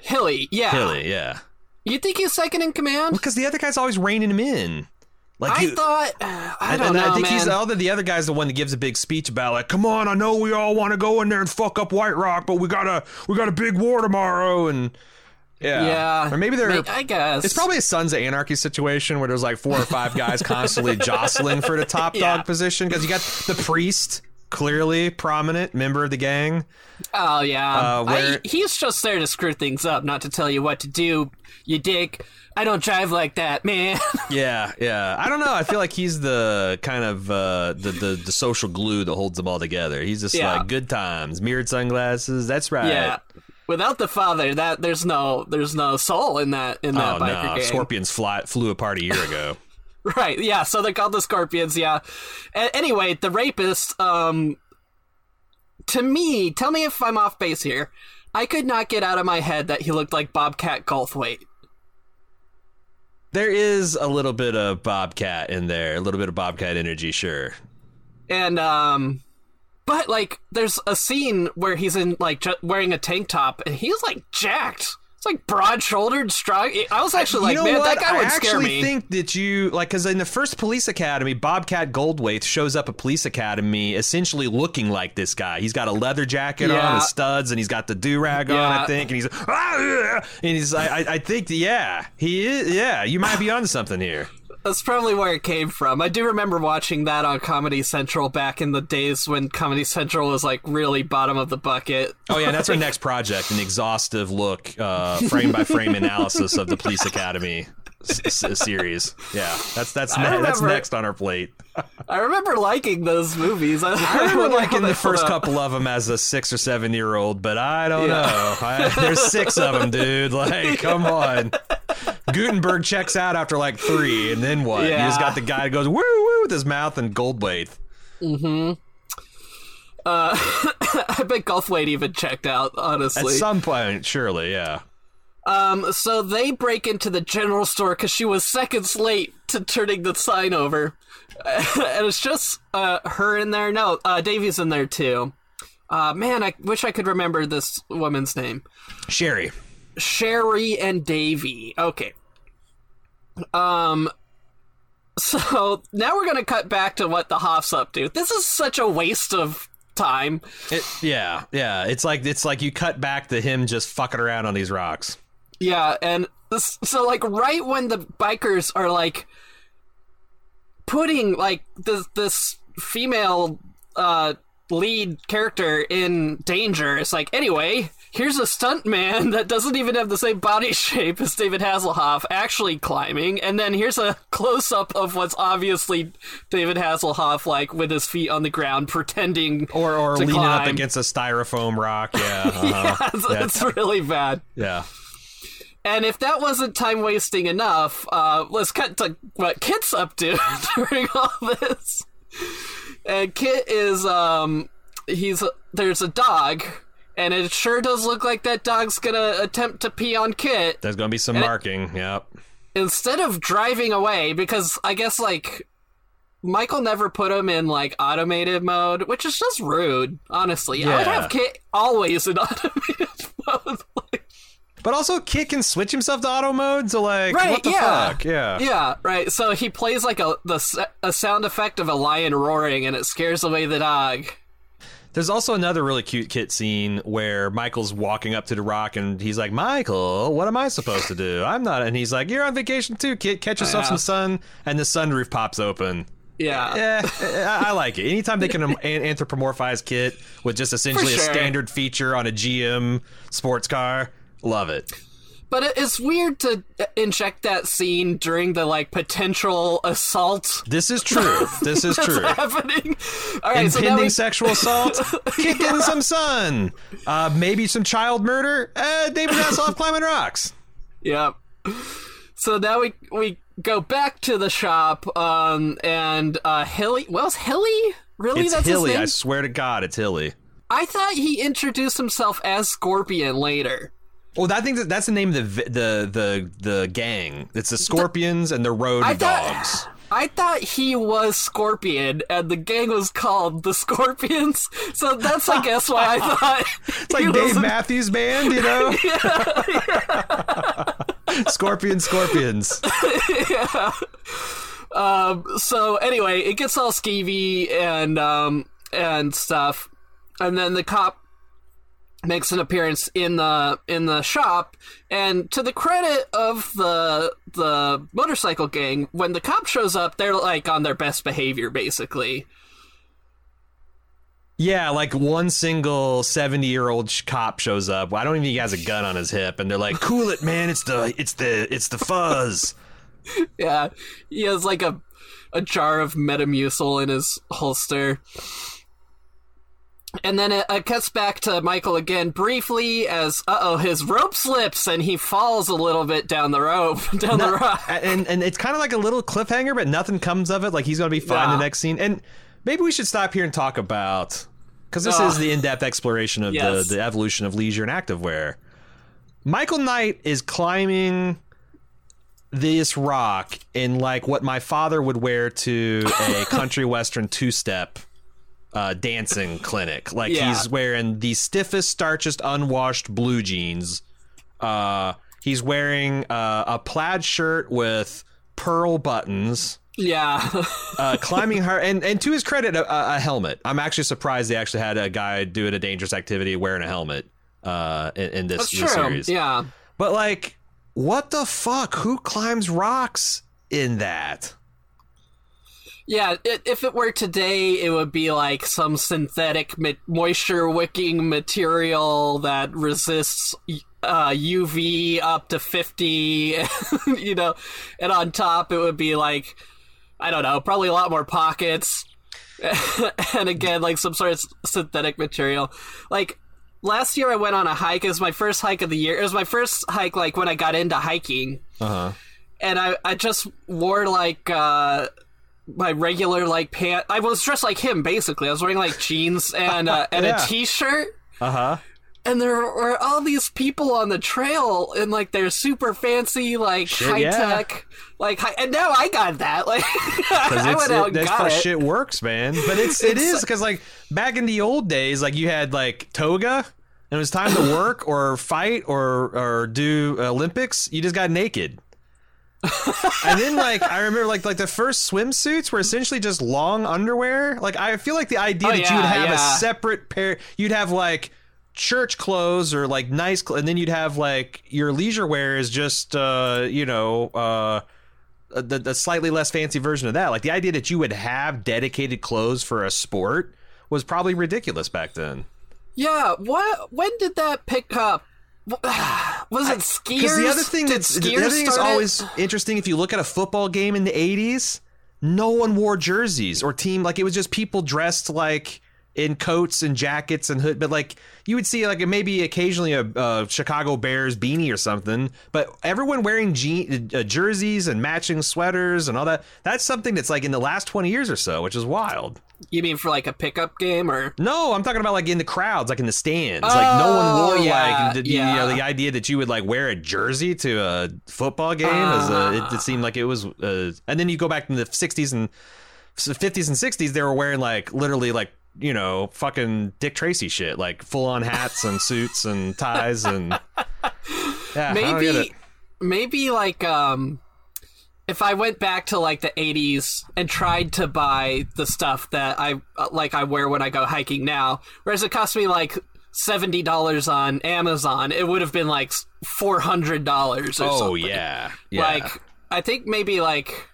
Hilly, yeah. Hilly, yeah. You think he's second in command? Because the other guy's always reining him in. Like I thought uh, I don't and know, I think man. he's the other. The other guy's the one that gives a big speech about like, "Come on, I know we all want to go in there and fuck up White Rock, but we got a we got a big war tomorrow." And yeah, yeah, or maybe they're. May- I guess it's probably a Sons of Anarchy situation where there's like four or five guys constantly jostling for the top Yeah. dog position because you got the priest, clearly prominent member of the gang. Oh yeah, Uh, where- I, he's just there to screw things up, not to tell you what to do. You dick. I don't drive like that, man. Yeah, yeah. I don't know. I feel like he's the kind of uh, the, the the social glue that holds them all together. He's just Yeah. like good times, mirrored sunglasses. That's right. yeah. Without the father, that there's no there's no soul in that in that Oh biker no! gang. Scorpions fly, flew apart a year ago. Right, yeah, so they're called the Scorpions, yeah. A- anyway, the rapist, um, to me, tell me if I'm off base here. I could not get out of my head that he looked like Bobcat Goldthwait. there is a little bit of Bobcat in there, a little bit of Bobcat energy, sure. And, um, but, like, there's a scene where he's in, like, wearing a tank top, and he's, like, jacked. Like, broad-shouldered, strong. I was actually like, you know man, what? that guy I would scare me. I actually think that you like because in the first Police Academy, Bobcat Goldthwait shows up at Police Academy essentially looking like this guy. He's got a leather jacket on, Yeah. and studs, and he's got the do rag on. I think, and he's ah, and he's. I, I- I think, yeah, he is. Yeah, you might be onto something here. That's probably where it came from. I do remember watching that on Comedy Central back in the days when Comedy Central was like really bottom of the bucket. Oh yeah, that's our next project, an exhaustive look, uh, frame by frame analysis of the Police Academy s- series. Yeah, that's that's ne- that's next on our plate. I remember liking those movies. I, I remember liking the first up. couple of them as a six or seven year old, but I don't Yeah. know. I, there's six of them, dude. Like, come on. Guttenberg checks out after like three, and then what? You just Yeah. got the guy who goes woo woo with his mouth and Goldthwait. Mm-hmm. Uh, I bet Goldthwait even checked out. Honestly, at some point, surely, yeah. Um, so they break into the general store because she was seconds late to turning the sign over, and it's just uh, her in there. No, uh, Davy's in there too. Uh, man, I wish I could remember this woman's name. Sherry. Sherry and Davy. Okay. Um so now we're gonna cut back to what the Hoff's up to. This is such a waste of time. It, yeah, yeah. It's like it's like you cut back to him just fucking around on these rocks. Yeah, and so like right when the bikers are like putting like this this female uh lead character in danger, it's like anyway, here's a stunt man that doesn't even have the same body shape as David Hasselhoff actually climbing, and then here's a close up of what's obviously David Hasselhoff like with his feet on the ground pretending Or or leaning up against a styrofoam rock. Yeah. uh-huh. yeah, it's, Yeah. it's really bad. yeah. And if that wasn't time wasting enough, uh, let's cut to what Kit's up to during all this. And Kit is, um, he's there's a dog, and it sure does look like that dog's gonna attempt to pee on Kit. There's gonna be some And it- marking. Yep. Instead of driving away, because I guess like Michael never put him in like automated mode, which is just rude. Honestly, I would have Kit always in automated mode. But also, Kit can switch himself to auto mode. So like, Right, what the yeah. fuck? Yeah. Yeah, right. So he plays like a the a sound effect of a lion roaring, and it scares away the dog. There's also another really cute Kit scene where Michael's walking up to the rock and he's like, Michael, what am I supposed to do? I'm not. And he's like, You're on vacation too, Kit. Catch yourself Yeah. some sun. And the sunroof pops open. Yeah, Yeah, I I like it. Anytime they can an- anthropomorphize Kit with just essentially a standard feature on a GM sports car, love it. but it's weird to inject that scene during the like potential assault This is true. This is true. happening. All right, so Impending we, sexual assault, kick in some sun, uh, maybe some child murder. Uh, David Hasselhoff climbing rocks. yeah. So now we we go back to the shop, um, and uh, Hilly. Well, it's Hilly. Really, It's that's Hilly. his name. I swear to God, it's Hilly. I thought he introduced himself as Scorpion later. Well, I think that that's the name of the the the the gang. It's the Scorpions and the Road I Dogs. thought I thought he was Scorpion, and the gang was called the Scorpions. So that's, I guess, why I thought It's like Dave Matthews Band, you know? Scorpion, Scorpions. Yeah. So anyway, it gets all skeevy and um and stuff, and then the cop makes an appearance in the in the shop and to the credit of the the motorcycle gang when the cop shows up they're like on their best behavior basically Yeah, like one single seventy-year-old sh- cop shows up. I don't even think he has a gun on his hip, and they're like, "Cool it, man! It's the it's the it's the fuzz." Yeah, he has like a a jar of Metamucil in his holster. And then it, it cuts back to Michael again briefly as uh oh his rope slips and he falls a little bit down the rope down the rock. and and it's kind of like a little cliffhanger, but nothing comes of it. Like he's gonna be fine Yeah. the next scene, and maybe we should stop here and talk about because this Oh. is the in-depth exploration of Yes. the the evolution of leisure and activewear. Michael Knight is climbing this rock in like what my father would wear to a country western two-step uh, dancing clinic. Like Yeah. he's wearing the stiffest, starchest, unwashed blue jeans. Uh, he's wearing uh, a plaid shirt with pearl buttons. Yeah. Uh, climbing hard, and, and to his credit, a, a helmet. I'm actually surprised they actually had a guy doing a dangerous activity wearing a helmet uh, in, in this, That's this series. Yeah. But like, what the fuck? Who climbs rocks in that? Yeah, it, if it were today, it would be like some synthetic ma- moisture wicking material that resists uh, UV up to 50, you know, and on top it would be like, I don't know, probably a lot more pockets. and again, like some sort of synthetic material. Like, last year I went on a hike. It was my first hike of the year. It was my first hike, like, when I got into hiking. Uh huh. and I, I just wore like uh my regular like pant I was dressed like him basically. I was wearing like jeans and uh, and Yeah. a t-shirt Uh huh. and there were all these people on the trail in like their super fancy like high yeah. tech like high, and now I got that like I it's went out it, that's got how it. shit works, man. But it's it It's- because like back in the old days, like you had like toga, and it was time to work or fight or or do Olympics. You just got naked. and then like I remember like like the first swimsuits were essentially just long underwear. Like I feel like the idea Oh, that you would have yeah. a separate pair, you'd have like church clothes or like nice, cl- and then you'd have like your leisure wear is just uh you know uh. The, the slightly less fancy version of that, like the idea that you would have dedicated clothes for a sport, was probably ridiculous back then. Yeah, what? When did that pick up? Was it skiers? Because the other thing that's the other thing it? always interesting if you look at a football game in the '80s, no one wore jerseys or team like it was just people dressed like in coats and jackets and hood, but like you would see like maybe occasionally a, a Chicago Bears beanie or something, but everyone wearing je- uh, jerseys and matching sweaters and all that. That's something that's like in the last 20 years or so, which is wild. You mean for like a pickup game or? No, I'm talking about like in the crowds, like in the stands. like no one wore yeah, like the, you know, the idea that you would like wear a jersey to a football game. as a, it, it seemed like it was. Uh, and then you go back in the 60s and 50s and 60s, they were wearing like literally like you know fucking Dick Tracy shit, like full on hats and suits and ties and. Yeah, I don't get maybe maybe like um if I went back to like the 80s and tried to buy the stuff that I like I wear when I go hiking now whereas it cost me like $70 on Amazon it would have been like $400 or Oh something yeah, yeah. like I think maybe like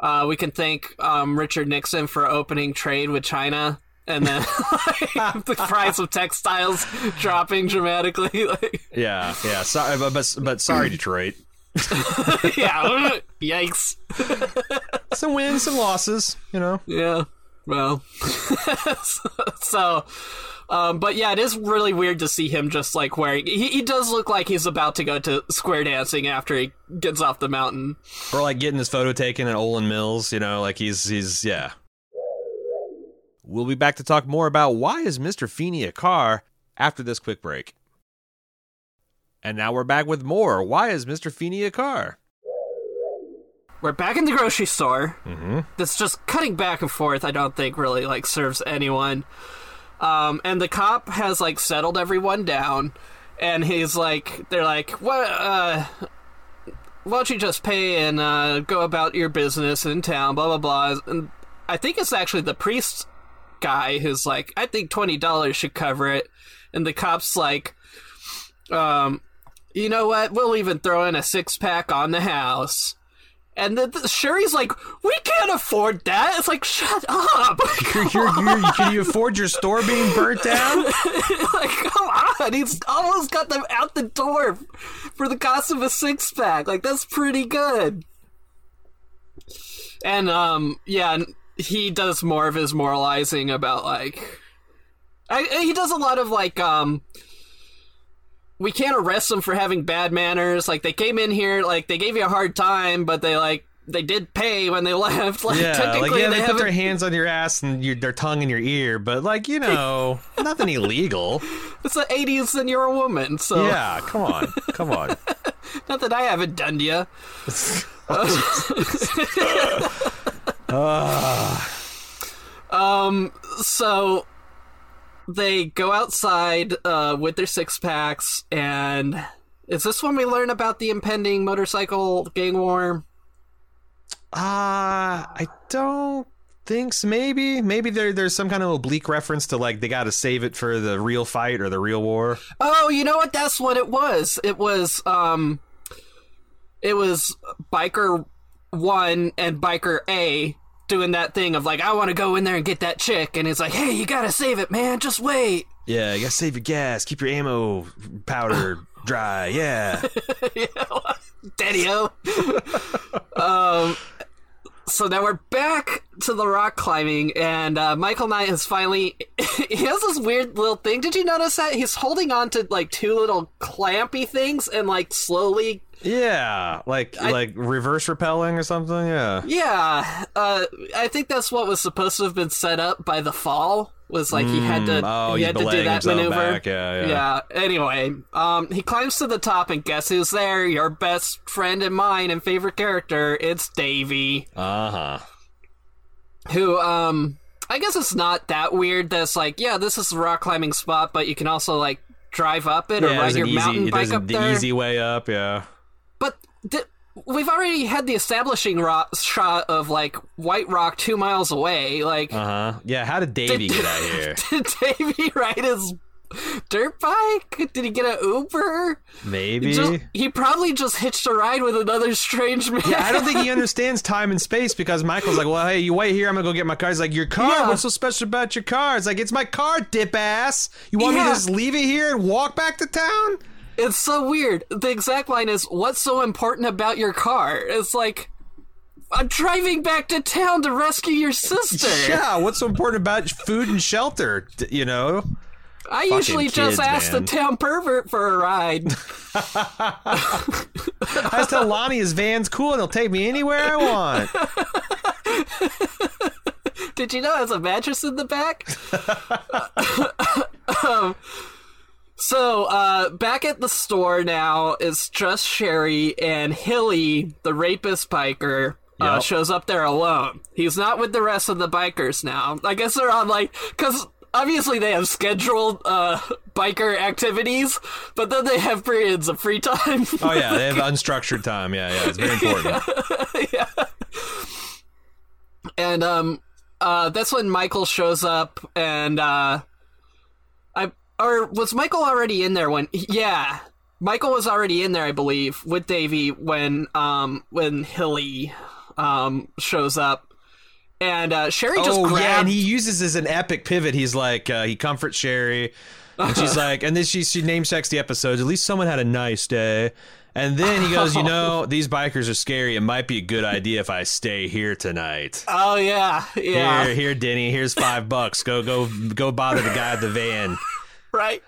uh we can thank um Richard Nixon for opening trade with China and then like, the price of textiles dropping dramatically like yeah, yeah. Sorry, but, but but sorry, Detroit. yeah yikes Some wins, some losses. You know. Yeah. Well. so, um, but yeah, it is really weird to see him just like wearing. He, he does look like he's about to go to square dancing after he gets off the mountain. or like getting his photo taken at Olan Mills, you know, like he's he's yeah. We'll be back to talk more about why is Mr. Feeney a car after this quick break. And now we're back with more. Why is Mr. Feeney a car? We're back in the grocery store. Mm-hmm. That's just cutting back and forth. I don't think really like serves anyone. Um, and the cop has like settled everyone down, and he's like, they're like, what? Uh, why don't you just pay and uh, go about your business in town? Blah blah blah. And I think it's actually the priest guy who's like, I think twenty dollars should cover it. And the cop's like, um, you know what? We'll even throw in a six pack on the house. And the, the Sherry's like, we can't afford that. It's like, shut up. You're, you're, you're, can you afford your store being burnt down? like, come on. He's almost got them out the door for the cost of a six pack. Like, that's pretty good. And, um, yeah, he does more of his moralizing about, like, I, he does a lot of, like, um, we can't arrest them for having bad manners. Like, they came in here, like, they gave you a hard time, but they, like, they did pay when they left. Like, Yeah, technically, like yeah, they, they, put their hands on your ass and your, their tongue in your ear, but like you know, nothing illegal. It's the 80s and you're a woman, so. Yeah, come on, come on. Not that I haven't done to you. Um. So they go outside uh, with their six packs, and is this when we learn about the impending motorcycle gang war? Uh, I don't think so. Maybe, maybe there there's some kind of oblique reference to like they got to save it for the real fight or the real war. Oh, you know what? That's what it was. It was um, it was biker one and biker A doing that thing of like, I want to go in there and get that chick, and it's like, hey, you gotta save it, man. Just wait. Yeah, you gotta save your gas, keep your ammo powder dry. Yeah, Daddy-o. um, so now we're back to the rock climbing, and uh, Michael Knight has finally. he has this weird little thing. Did you notice that he's holding on to like two little clampy things and like slowly? Yeah, like like reverse repelling or something. Yeah, Yeah, uh, I think that's what was supposed to have been set up by the fall. Was like he had to oh, he had to do that maneuver. back, yeah, yeah. yeah. Anyway, um, he climbs to the top, and guess who's there? Your best friend and mine and favorite character. It's Davy. uh huh. who um I guess it's not that weird that's like, yeah, this is a rock climbing spot, but you can also like drive up it or ride your easy, mountain bike up the there. easy way up. Yeah. But di- we've already had the establishing rock shot of like White Rock two miles away. Like, Uh huh. Yeah. How did Davy get out here? did Davy ride his dirt bike? Did he get an Uber? Maybe. Just- he probably just hitched a ride with another strange man. Yeah, I don't think he understands time and space because Michael's like, well, hey, you wait here. I'm gonna go get my car. He's like, your car? Yeah. What's so special about your car? It's like, it's my car, dip ass. You want me to just leave it here and walk back to town? It's so weird. The exact line is, "What's so important about your car?" It's like, "I'm driving back to town to rescue your sister." Yeah. What's so important about food and shelter? You know. I usually just ask man. the town pervert for a ride. I just tell Lonnie his van's cool and he'll take me anywhere I want. Did you know it has a mattress in the back? um, so, uh, back at the store now is just Sherry and Hilly, the rapist biker. Uh, Yep. shows up there alone. He's not with the rest of the bikers now. I guess they're on like, cause obviously they have scheduled, uh, biker activities, but then they have periods of free time. Oh yeah, they have unstructured time. Yeah, yeah, it's very important. Yeah. And um uh that's when Michael shows up and uh I or was Michael already in there when yeah Michael was already in there I believe with Davy when um when Hilly um shows up and uh Sherry just oh grabbed yeah, and he uses as an epic pivot. He's like, uh, he comforts Sherry, and she's like, and then she she name checks the episodes. At least someone had a nice day. And then he goes, you know, these bikers are scary. It might be a good idea if I stay here tonight. oh yeah yeah Here, here, Denny. Here's five bucks. Go, go, go. Bother the guy at the van. right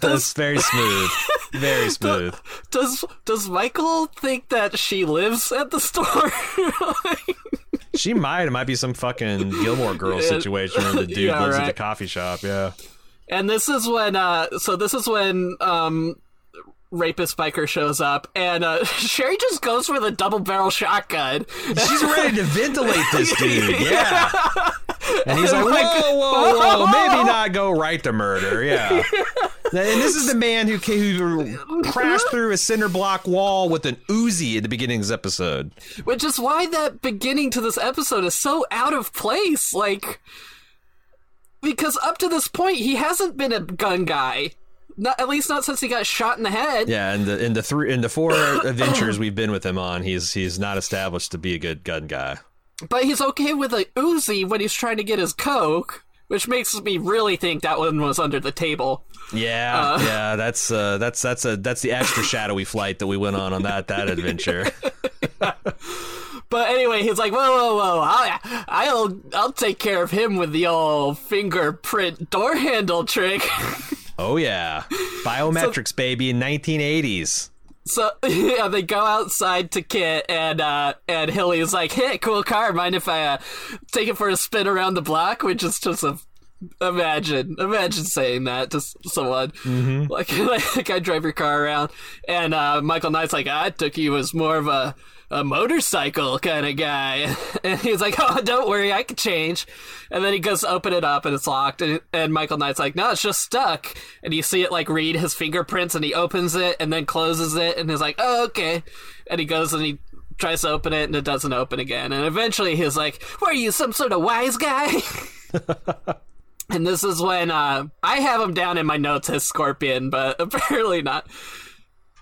That's very smooth. Very smooth. does does Michael think that she lives at the store She might. It might be some fucking Gilmore Yeah. situation where the dude Yeah, lives at the coffee shop. Yeah. And this is when, uh, so this is when, um, rapist biker shows up, and, uh, Sherry just goes for the double barrel shotgun. She's ready to ventilate this dude. Yeah. And he's like, whoa, Like- whoa, whoa, maybe not go right to murder. Yeah. And this is the man who, ca- who crashed through a cinder block wall with an Uzi at the beginning of this episode. Which is why that beginning to this episode is so out of place. Like, because up to this point, he hasn't been a gun guy. Not, at least not since he got shot in the head. Yeah, and the in the three in the four adventures we've been with him on, he's he's not established to be a good gun guy. But he's okay with a Uzi when he's trying to get his coke, which makes me really think that one was under the table. Yeah, yeah, that's uh, that's that's a that's the extra shadowy flight that we went on on that that adventure. But anyway, he's like, whoa, whoa, whoa! I, I'll, I'll take care of him with the old fingerprint door handle trick. Oh yeah, biometrics, baby, in 1980s. so yeah, they go outside to Kit, and uh, and Hilly is like, hey, cool car. Mind if I uh, take it for a spin around the block? Which is just a imagine, imagine saying that to someone like like I drive your car around, and uh, Michael Knight's like, I took you as more of a a motorcycle kind of guy, and he's like, oh, don't worry, I can change. And then he goes to open it up, and it's locked, and, and Michael Knight's like, no, it's just stuck. And you see it like read his fingerprints, and he opens it and then closes it, and he's like, oh, okay. And he goes and he tries to open it, and it doesn't open again. And eventually he's like, are you, some sort of wise guy? And this is when uh, I have him down in my notes as Scorpion, but apparently not.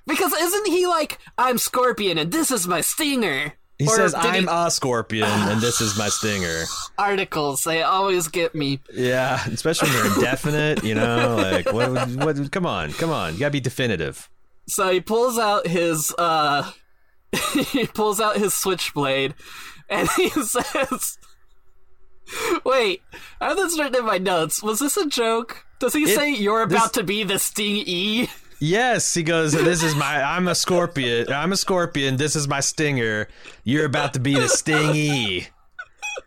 Because isn't he like, I'm Scorpion and this is my stinger? He Or says, "I'm he- a scorpion, and this is my stinger." articles, they always get me. Yeah, especially when they're indefinite. You know, like what? What? Come on, come on, you gotta be definitive. So he pulls out his, uh, he pulls out his switchblade and he says, Wait, I have this written in my notes. Was this a joke? Does he It- say you're this- about to be the Sting E? Yes, he goes. This is my. I'm a scorpion. I'm a scorpion. This is my stinger. You're about to be the stingy.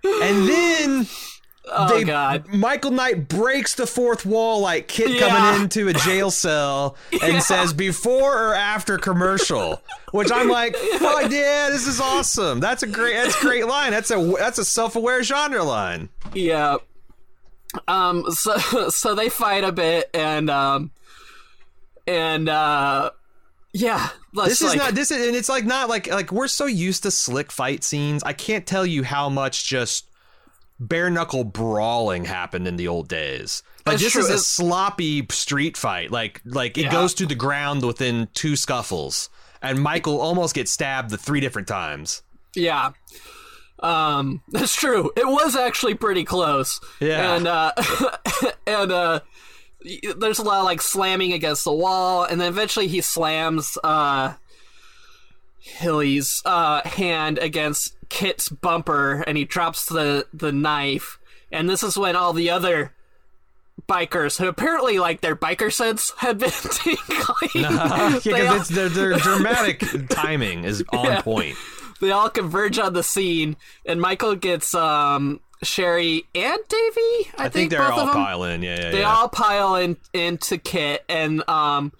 And then Oh they, god. Michael Knight breaks the fourth wall like Kid Yeah. coming into a jail cell and Yeah. says before or after commercial, which I'm like, fuck yeah, this is awesome. That's a great. That's a great line. That's a that's a self aware genre line. Yeah. Um. So so they fight a bit, and um, and uh, Yeah, This is not this is and it's like not like like we're so used to slick fight scenes. I can't tell you how much just bare knuckle brawling happened in the old days. Like That's this true. is a sloppy street fight. Like like it Yeah. goes to the ground within two scuffles. And Michael almost gets stabbed the three different times. Yeah. Um, that's true. It was actually pretty close. Yeah. And uh and uh there's a lot of like slamming against the wall and then eventually he slams uh Hilly's uh hand against Kit's bumper and he drops the the knife and this is when all the other bikers who apparently like their biker sense had been tingling. yeah, all- because their, their dramatic timing is on Yeah. point. they all converge on the scene, and Michael gets um Sherry and Davy. I, I think they're both all of them, pile in. Yeah, yeah, They yeah. all pile in into Kit, and um,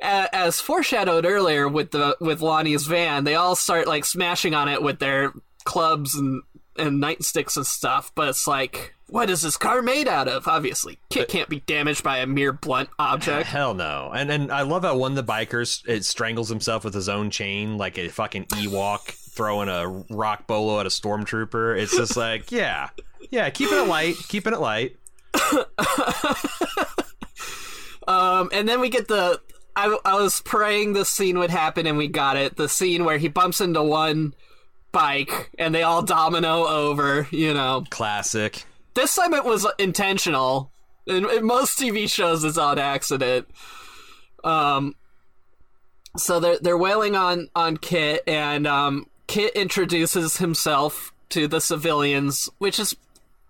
as foreshadowed earlier with the with Lonnie's van, they all start like smashing on it with their clubs and and nightsticks and stuff. But it's like, what is this car made out of? Obviously, Kit can't be damaged by a mere blunt object. Hell no. And and I love how one of the bikers it strangles himself with his own chain like a fucking Ewok throwing a rock bolo at a stormtrooper. It's just like, yeah. Yeah, keeping it light, keeping it light. Um, and then we get the. I, I was praying this scene would happen, and we got it. The scene where he bumps into one bike, and they all domino over. You know, Classic. this time it was intentional. In, in most TV shows, it's on accident. Um, so they're they're wailing on on Kit, and um, Kit introduces himself to the civilians, which has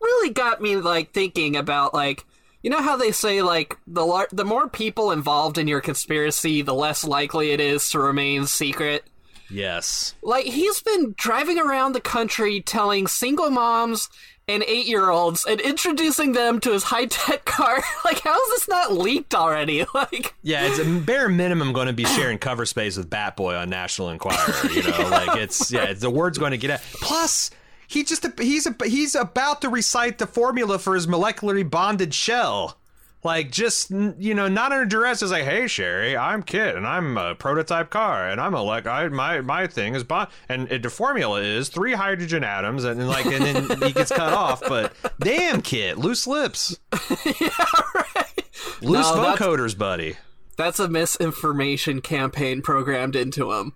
really got me like thinking about like you know how they say like the lar- the more people involved in your conspiracy, the less likely it is to remain secret. Yes. Like he's been driving around the country telling single moms and eight year olds and introducing them to his high tech car. like how is this not leaked already? Like Yeah, it's a bare minimum going to be sharing cover space with Batboy on National Enquirer. You know, like it's yeah, the word's going to get out. Plus, he just he's a, he's about to recite the formula for his molecularly bonded shell. Like just you know, not under duress. Is like, hey Sherry, I'm Kit, and I'm a prototype car, and I'm a like, I my my thing is bond, and it, the formula is three hydrogen atoms, and, then like, and then he gets cut off. But damn, Kit, loose lips, yeah, right. loose No, vocoders, buddy. that's a misinformation campaign programmed into him.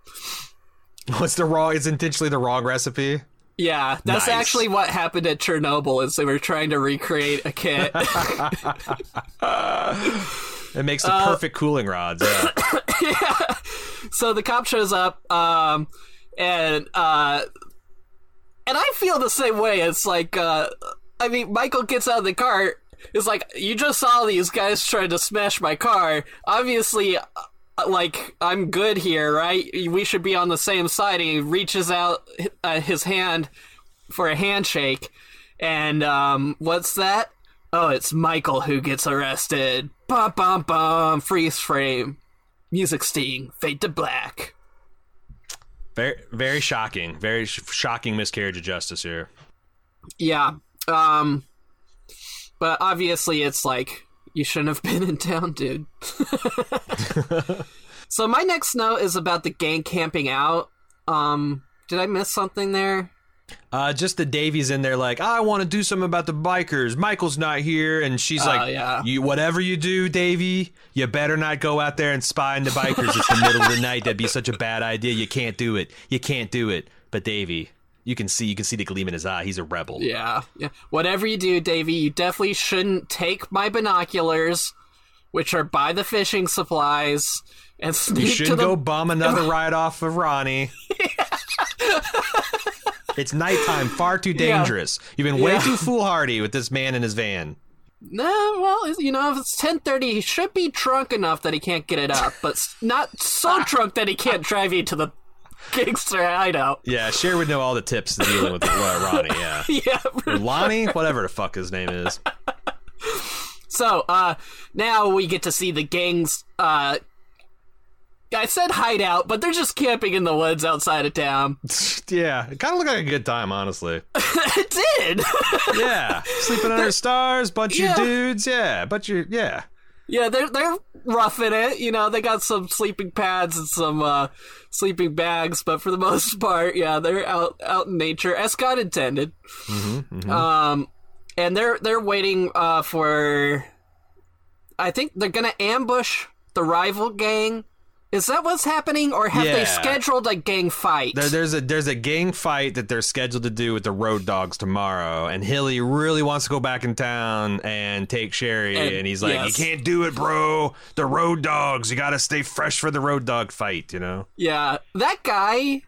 What's the wrong? It's intentionally the wrong recipe. Yeah, that's Nice. actually what happened at Chernobyl. Is they were trying to recreate a kit. It makes Uh, the perfect cooling rods. Yeah. so the cop shows up, um, and uh, and I feel the same way. It's like, uh, I mean, Michael gets out of the car. It's like you just saw these guys trying to smash my car. Obviously, uh, like I'm good here, right? We should be on the same side. And he reaches out uh, his hand for a handshake, and um, what's that? Oh, it's Michael who gets arrested. Bum bum bum. Freeze frame. Music sting. Fade to black. very, very shocking. Very sh- shocking miscarriage of justice here. Yeah. Um. But obviously, it's like you shouldn't have been in town, dude. so my next note is about the gang camping out. Um. Did I miss something there? Uh, just the Davy's in there, like I want to do something about the bikers. Michael's not here, and she's like, Oh, yeah. "You whatever you do, Davy, you better not go out there and spy on the bikers. It's the middle of the night. That'd be such a bad idea. You can't do it. You can't do it." But Davy, you can see, you can see the gleam in his eye. He's a rebel. Yeah. Yeah. Whatever you do, Davy, you definitely shouldn't take my binoculars, which are by the fishing supplies, and sneak You shouldn't the go bum another ride off of Ronnie. it's nighttime, far too dangerous. You've been way Yeah. too foolhardy with this man in his van. No, well, you know, if it's ten thirty, he should be drunk enough that he can't get it up, but not so drunk that he can't drive you to the gangster hideout. Yeah, Cher would know all the tips to dealing with uh, Ronnie. Yeah, Yeah. Or Lonnie, whatever the fuck his name is. So, uh, now we get to see the gang's. Uh, I said hideout, but they're just camping in the woods outside of town. Yeah, it kind of looked like a good time, honestly. it did. Yeah, sleeping under the stars, bunch Yeah. of dudes. Yeah, bunch of yeah. Yeah, they're they're roughing it. You know, they got some sleeping pads and some uh, sleeping bags, but for the most part, yeah, they're out out in nature as God intended. Um, and they're they're waiting uh, for. I think they're gonna ambush the rival gang. Is that what's happening, or have they scheduled a gang fight? There, there's a there's a gang fight that they're scheduled to do with the Road Dogs tomorrow, and Hilly really wants to go back in town and take Sherry, And- and, he's like, yes. "You can't do it, bro. The Road Dogs. You got to stay fresh for the Road Dog fight." You know? Yeah, that guy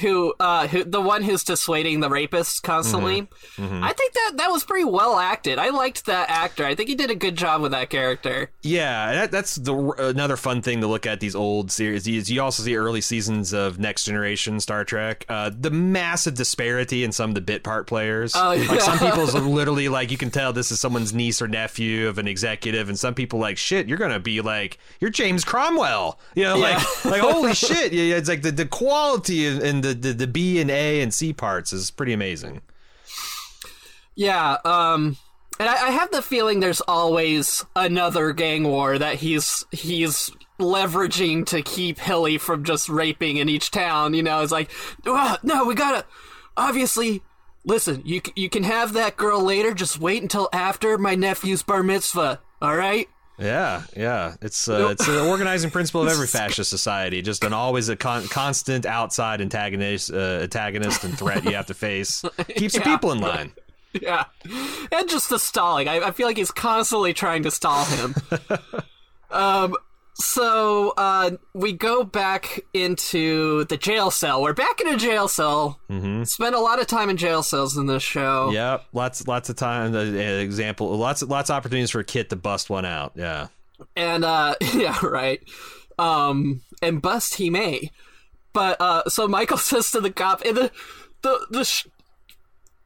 who uh who the one who's dissuading the rapists constantly. Mm-hmm. I think that that was pretty well acted. I liked that actor. I think he did a good job with that character. Yeah, that, that's the another fun thing to look at these old series. Is you also see early seasons of Next Generation Star Trek. Uh, the massive disparity in some of the bit part players. Oh, Like some yeah. people's literally like you can tell this is someone's niece or nephew of an executive, and some people like shit. You're gonna be like you're James Cromwell. You know, like like holy shit. Yeah, it's like the the quality and the, the the B and A and C parts is pretty amazing. Yeah, um and I, I have the feeling there's always another gang war that he's he's leveraging to keep Hilly from just raping in each town. You know, it's like, "Ah, no, we gotta obviously listen. You you can have that girl later. Just wait until after my nephew's bar mitzvah. All right. Yeah, yeah. It's uh, it's an organizing principle of every fascist society. Just an always a con- constant outside antagonist, uh, antagonist and threat you have to face. Keeps the people in line. Yeah, and just the stalling. I, I feel like he's constantly trying to stall him. um, so uh, we go back into the jail cell. We're back in a jail cell. Mm-hmm. Spent a lot of time in jail cells in this show. Yep, lots lots of time. Uh, example, lots lots of opportunities for Kit to bust one out. Yeah, and uh, yeah, right. Um, and bust he may. But uh, so Michael says to the cop, and the the the sh-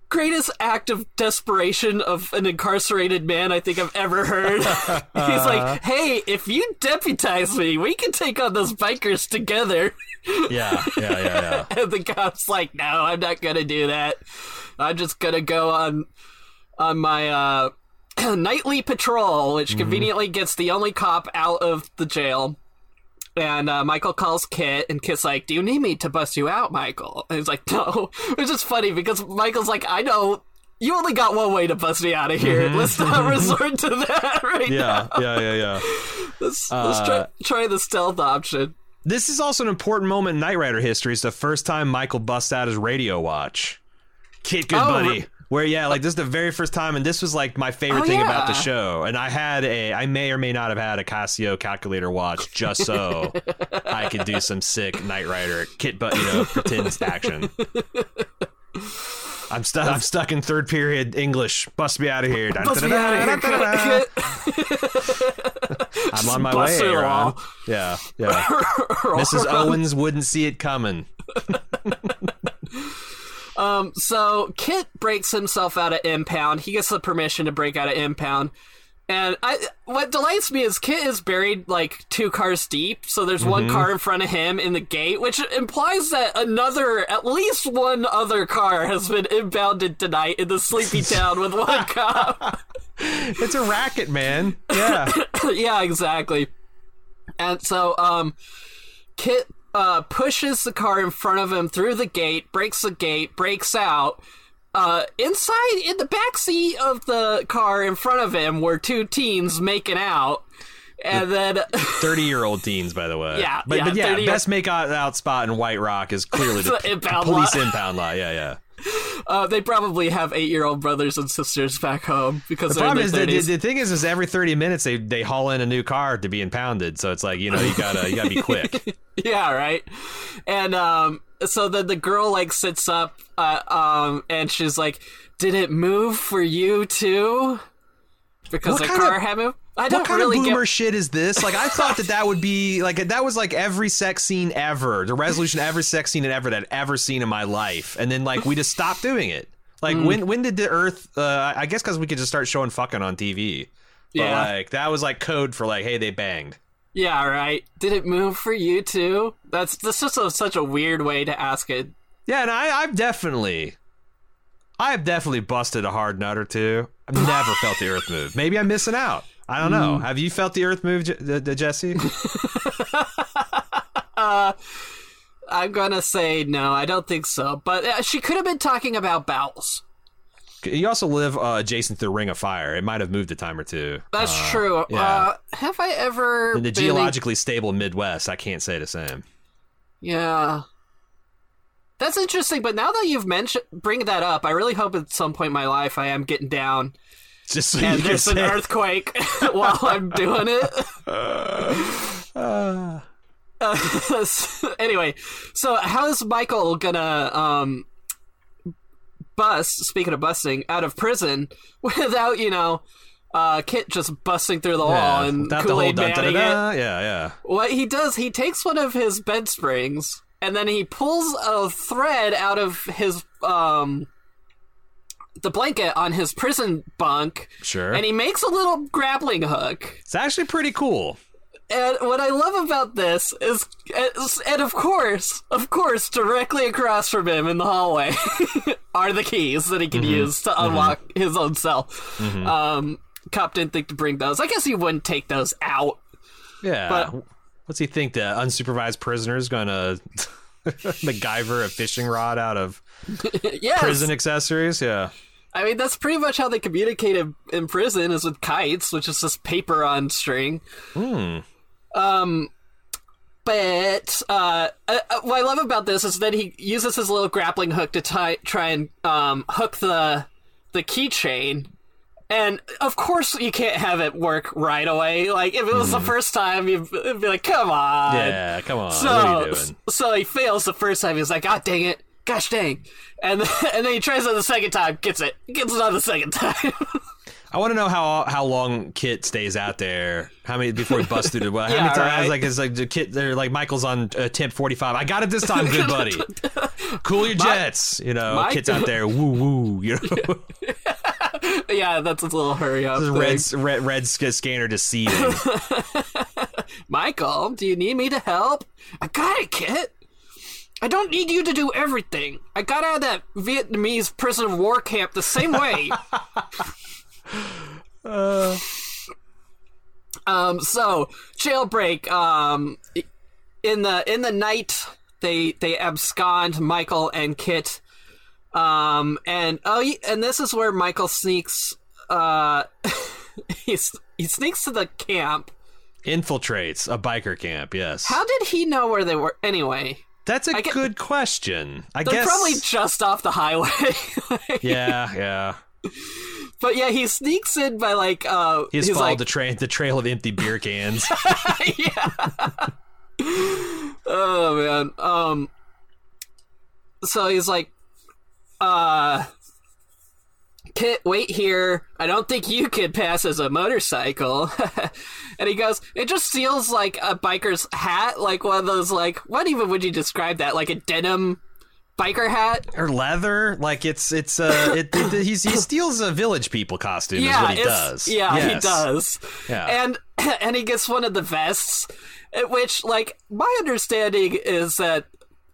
greatest act of desperation of an incarcerated man I think I've ever heard. He's like, "Hey, if you deputize me, we can take on those bikers together." yeah, yeah, yeah, yeah. And the cop's like, "No, I'm not gonna do that. I'm just gonna go on on my uh, nightly patrol, which conveniently gets the only cop out of the jail." And uh, Michael calls Kit, and Kit's like, "Do you need me to bust you out, Michael?" And he's like, "No," which is funny because Michael's like, "I know." You only got one way to bust me out of here. Let's not resort to that right Yeah, now. yeah, yeah, yeah. Let's, let's try, try the stealth option. This is also an important moment in Knight Rider history. It's the first time Michael busts out his radio watch. Kit, good Oh, buddy. re- Where yeah, like this is the very first time, and this was like my favorite Oh, thing about the show. And I had a, I may or may not have had a Casio calculator watch just so I could do some sick Knight Rider kit, but you know, pretend action. I'm stuck. I'm stuck in third period English. Bust me out of here. Bust me out of here, I'm on my way, it Aaron. all. Yeah, yeah. Mrs. Owens wouldn't see it coming. Um, so Kit breaks himself out of impound. He gets the permission to break out of impound. And I, what delights me is Kit is buried like two cars deep. So there's one car in front of him in the gate, which implies that another, at least one other car has been impounded tonight in the sleepy town with one cop. It's a racket, man. Yeah. yeah, exactly. And so, um, Kit uh, pushes the car in front of him through the gate, breaks the gate, breaks out. Uh, inside, in the back seat of the car in front of him, were two teens making out. And then, Thirty-year-old teens, by the way. Yeah, but, yeah, but yeah, best make out, spot in White Rock is clearly the, The police impound lot. Yeah, yeah. uh, they probably have eight-year-old brothers and sisters back home because The problem is the, the, thing is is every thirty minutes they they haul in a new car to be impounded. So it's like you know you gotta you gotta be quick. Yeah, right. And um, so then the girl like sits up, uh, um, and she's like, "Did it move for you too?" Because What the car of- had moved. I don't what kind really of boomer get. shit is this? Like I thought that that would be like that was like every sex scene ever, the resolution of every sex scene ever that I'd ever seen in my life, and then like we just stopped doing it. Like Hmm. when when did the Earth? Uh, I guess because we could just start showing fucking on TV. But Yeah. like that was like code for like, hey, they banged. Yeah, right. Did it move for you too? That's that's just a, such a weird way to ask it. Yeah, and I, I've definitely, I've definitely busted a hard nut or two. I've never felt the Earth move. Maybe I'm missing out. I don't know. Have you felt the Earth move, Je- uh, uh, Jesse? I'm gonna say no. I don't think so. But uh, she could have been talking about bowels. you also live uh, adjacent to the Ring of Fire. It might have moved a time or two. That's true. yeah. Uh, have I ever In the geologically stable Midwest, I can't say the same. Yeah. That's interesting, but now that you've mentioned bring that up, I really hope at some point in my life I am getting down Just so and there's an earthquake while I'm doing it. uh, anyway, so how is Michael gonna um bust? Speaking of busting, out of prison without you know uh Kit just busting through the wall yeah, and Kool Aid manning it? Yeah, yeah. What he does, he takes one of his bed springs and then he pulls a thread out of his um the blanket on his prison bunk Sure. and he makes a little grappling hook. It's actually pretty cool. And what I love about this is, and of course, of course, directly across from him in the hallway are the keys that he can mm-hmm. use to mm-hmm. unlock his own cell. Mm-hmm. Um, cop didn't think to bring those. I guess he wouldn't take those out. Yeah. But- What's he think? The unsupervised prisoner is gonna MacGyver a fishing rod out of yes. prison accessories? Yeah. I mean, that's pretty much how they communicate in, prison is with kites, which is just paper on string. Um, but uh, uh, uh, what I love about this is that he uses his little grappling hook to tie, try and um, hook the the keychain. And of course, you can't have it work right away. Like if it was the first time, you'd be like, "Come on!" Yeah, come on. So, what are you doing? so he fails the first time. He's like, "God dang it! Gosh dang!" And then, and then he tries it the second time, gets it, gets it on the second time. I want to know how how long Kit stays out there. How many before he busts through the well? How Yeah, many times? right. Like it's like the Kit. They're like Michael's on uh, temp forty five. I got it this time, good buddy. cool your jets. You know, my- Kit's out there. Woo woo. You know, yeah, that's a little hurry up. red, red red scanner to seething. Michael, do you need me to help? I got it, Kit. I don't need you to do everything. I got out of that Vietnamese prison of war camp the same way. Um, so jailbreak. Um, in the in the night, they they abscond Michael and Kit. Um, and oh, and this is where Michael sneaks. Uh, he's he sneaks to the camp. Infiltrates a biker camp. Yes. How did he know where they were? Anyway, That's a get- good question. I they're guess. probably just off the highway. yeah, yeah. But yeah, he sneaks in by like uh He's, he's followed like the train, the trail of empty beer cans. Yeah. oh man. Um so he's like uh Wait here. I don't think you could pass as a motorcycle. and he goes, it just feels like a biker's hat, like one of those like what even would you describe that? Like a denim biker hat? or leather. Like it's it's uh it, it, he's, he steals a village people costume. is what he does. Yeah, he does. Yeah. And and he gets one of the vests, which like my understanding is that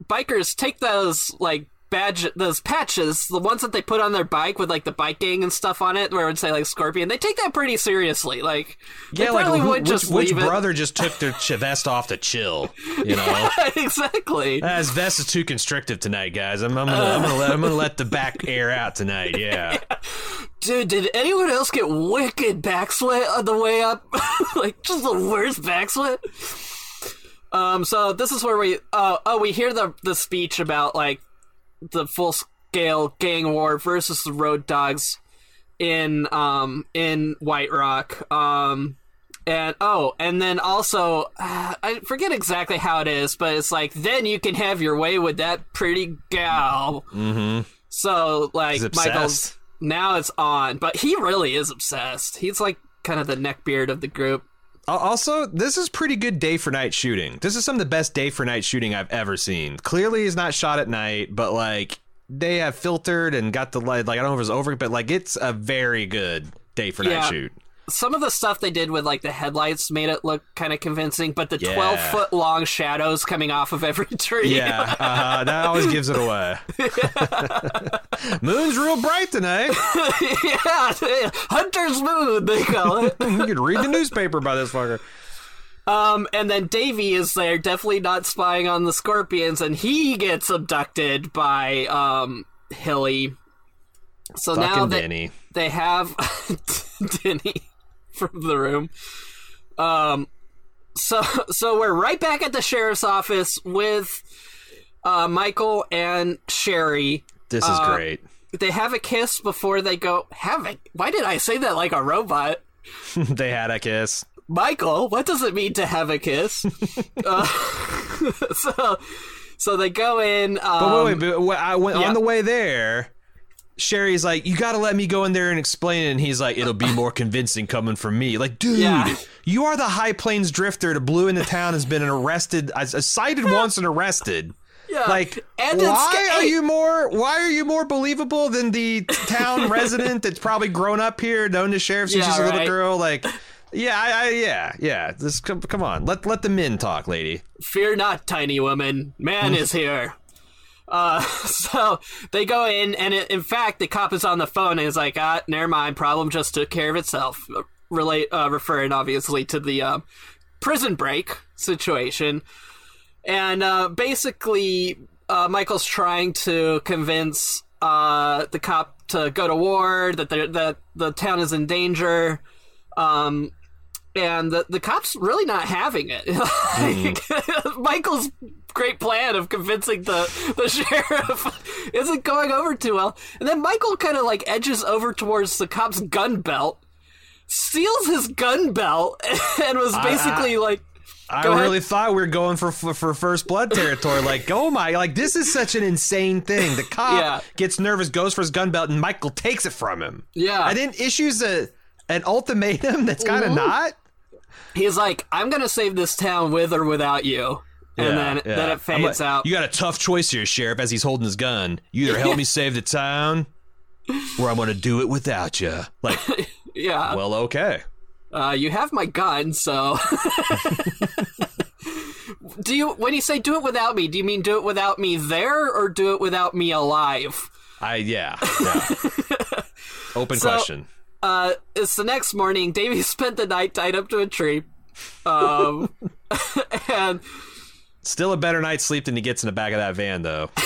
bikers take those like badge those patches, the ones that they put on their bike with like the bike gang and stuff on it, where it would say like Scorpion. They take that pretty seriously. Like they Yeah, like who, would which, just which leave it. brother just took their vest off to chill? You know, exactly. Ah, his vest is too constrictive tonight, guys. I'm, I'm gonna I'm gonna let I'm gonna let the back air out tonight. Yeah. Dude, did anyone else get wicked back sweat on the way up? like, just the worst back sweat? Um, so this is where we, uh, oh, we hear the, the speech about, like, the full scale gang war versus the road dogs in, um, in White Rock. Um, and, oh, and then also, uh, I forget exactly how it is, but it's like, then you can have your way with that pretty gal. Mm-hmm. So, like, Michael's now it's on, but he really is obsessed. He's like kind of the neckbeard of the group. Al- Also, this is pretty good day for night shooting. This is some of the best day for night shooting I've ever seen. Clearly, it's not shot at night, but like they have filtered and got the light. Like I don't know if it was over, but like it's a very good day for night shoot. Some of the stuff they did with like the headlights made it look kind of convincing, but the Yeah. twelve foot long shadows coming off of every tree. Yeah, uh, that always gives it away. Moon's real bright tonight. yeah, Hunter's Moon they call it. You could read the newspaper by this fucker. Um, and then Davy is there, definitely not spying on the Scorpions, and he gets abducted by um Hilly. So now Fucking they, Denny. they have Denny from the room. Um, so so we're right back at the sheriff's office with uh, Michael and Sherry. This is Uh, great. They have a kiss before they go. Have it? Why did I say that like a robot? they had a kiss. Michael, what does it mean to have a kiss? uh, so, so they go in. Um, But wait, wait, but wait, I went yeah. on the way there. Sherry's like, you got to let me go in there and explain it. And he's like, it'll be more convincing coming from me. Like, dude, Yeah. you are the High Plains drifter that blew into town, has been arrested, uh, cited once and arrested. yeah, Like, and why are you more? Why are you more believable than the town resident that's probably grown up here, known the sheriff since Yeah, she's a little girl? Like, yeah, I, I yeah, yeah. This come, come on, let let the men talk, lady. Fear not, tiny woman. Man is here. Uh, so they go in, and it, in fact, the cop is on the phone and is like, "Ah, never mind. Problem just took care of itself." Relate, uh, referring obviously to the uh, prison break situation, and uh, basically, uh, Michael's trying to convince uh, the cop to go to war, that the that the town is in danger. Um, and the the cops really not having it. Like, Michael's great plan of convincing the the sheriff isn't going over too well. And then Michael kind of like edges over towards the cop's gun belt, steals his gun belt, and was basically like. I Go ahead. really thought we were going for, for for first blood territory. Like, oh my, like this is such an insane thing. The cop Yeah. gets nervous, goes for his gun belt, and Michael takes it from him. Yeah. and then issues a an ultimatum that's kind of not. He's like, I'm gonna save this town with or without you. And Yeah, then yeah. then it fades like, out. You got a tough choice here, sheriff. As he's holding his gun, you either help me save the town, or I'm going to do it without you. Like, yeah. well, okay. Uh, you have my gun, so. do you, when you say do it without me, do you mean do it without me there or do it without me alive? I yeah. yeah. Open So- question. Uh, it's the next morning. Davy spent the night tied up to a tree. Um, and Still a better night's sleep than he gets in the back of that van, though.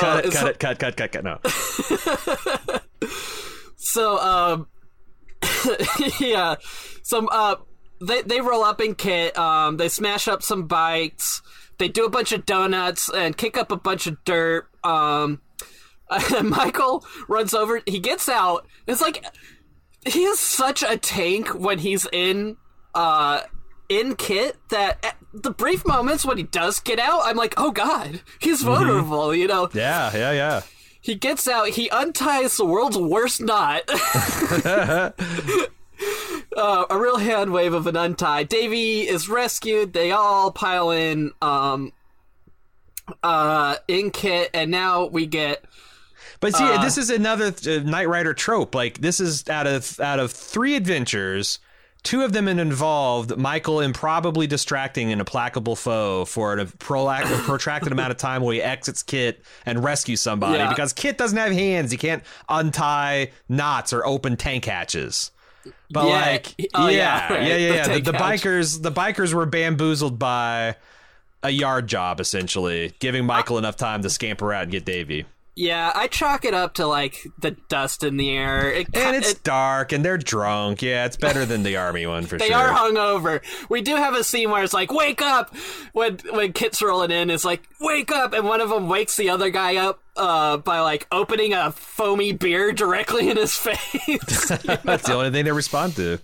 cut it, cut it, cut, cut, cut, cut. No. so, um, yeah, some, uh, they, they roll up in Kit, um, they smash up some bikes, they do a bunch of donuts and kick up a bunch of dirt, um, and Michael runs over, he gets out, it's like, he is such a tank when he's in, uh, in Kit that at the brief moments when he does get out, I'm like, oh god, he's vulnerable, you know? Yeah, yeah, yeah. He gets out, he unties the world's worst knot. uh, a real hand wave of an untie. Davy is rescued. They all pile in um uh in Kit and now we get But see, this is another uh, Knight Rider trope. Like this is out of out of three adventures, two of them involved Michael improbably distracting an implacable foe for a a protracted amount of time while he exits Kit and rescues somebody Yeah. because Kit doesn't have hands. He can't untie knots or open tank hatches. But Yeah, like, oh, yeah, yeah, right, yeah, yeah, yeah. The, the bikers, the bikers were bamboozled by a yard job essentially, giving Michael enough time to scamper out and get Davy. Yeah, I chalk it up to like the dust in the air. It, And it's it- dark, and they're drunk. Yeah, it's better than the army one for they sure. They are hungover. We do have a scene where it's like, "Wake up!" When when Kit's rolling in, it's like, "Wake up!" And one of them wakes the other guy up uh, by like opening a foamy beer directly in his face. That's the only thing they respond to.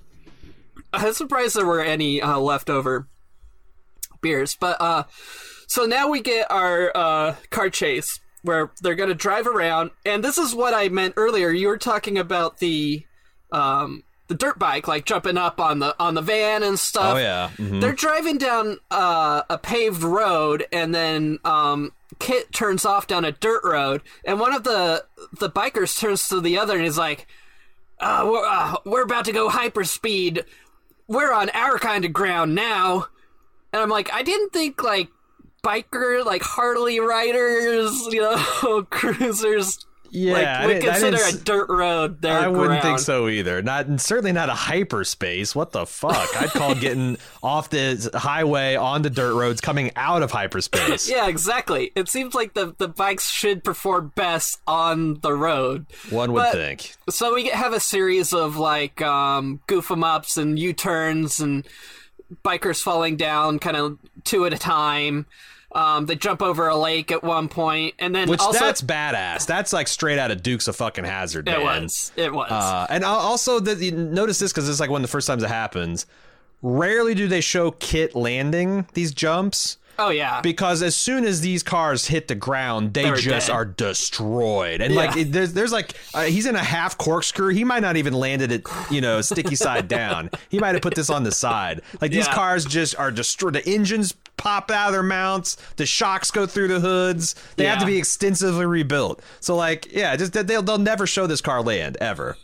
I'm surprised there were any uh, leftover beers. But uh, so now we get our uh, car chase where they're going to drive around, and this is what I meant earlier. You were talking about the um, the dirt bike, like jumping up on the on the van and stuff. Oh yeah, Mhm. They're driving down uh, a paved road, and then um, Kit turns off down a dirt road, and one of the the bikers turns to the other and is like, uh, we're, uh, we're about to go hyperspeed. We're on our kind of ground now. And I'm like, I didn't think like biker, like Harley riders, you know, cruisers. Yeah, like we consider a dirt road their I wouldn't think so either. Not certainly not a hyperspace. What the fuck? I'd call getting off the highway onto dirt roads coming out of hyperspace. Yeah, exactly. It seems like the the bikes should perform best on the road. One would But- think. So we have a series of like um, goof 'em ups and U turns and bikers falling down, kind of two at a time. Um, they jump over a lake at one point, and then Which also that's badass. That's like straight out of Dukes of fucking Hazzard. it man. was it was Uh, and also, the, you notice this because it's like one of the first times it happens. Rarely do they show Kit landing these jumps oh yeah because as soon as these cars hit the ground, they They're just dead. are destroyed. And like, Yeah. it, there's there's like uh, he's in a half corkscrew. He might not even landed it, you know, sticky side down. He might have put this on the side. Like these Yeah. cars just are destroyed. The engines pop out of their mounts. The shocks go through the hoods. They have to be extensively rebuilt. So like, yeah, just they'll they'll never show this car land ever.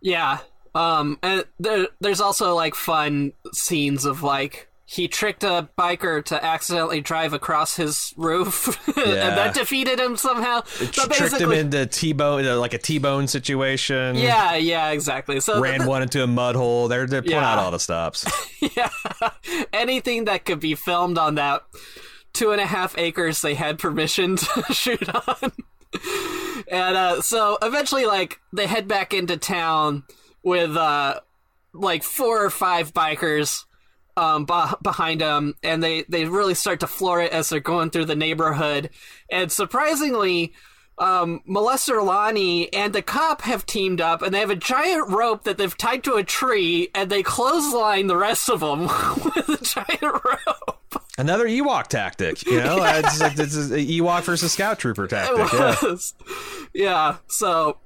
Yeah. Um, and there, there's also like fun scenes of like he tricked a biker to accidentally drive across his roof, Yeah. and that defeated him somehow. So Tricked him into T-bone, uh, like a T-bone situation. yeah, yeah, exactly. So Ran one into a mud hole. They're they're pulling Yeah. out all the stops. yeah, anything that could be filmed on that two and a half acres they had permission to shoot on. and uh, so eventually, like, they head back into town with uh, like four or five bikers um, beh behind them, and they, they really start to floor it as they're going through the neighborhood. And surprisingly, um, Molester Lonnie and the cop have teamed up, and they have a giant rope that they've tied to a tree, and they clothesline the rest of them with a giant rope. Another Ewok tactic, you know. Uh, It's like this is a Ewok versus Scout Trooper tactic. Yeah. Yeah, so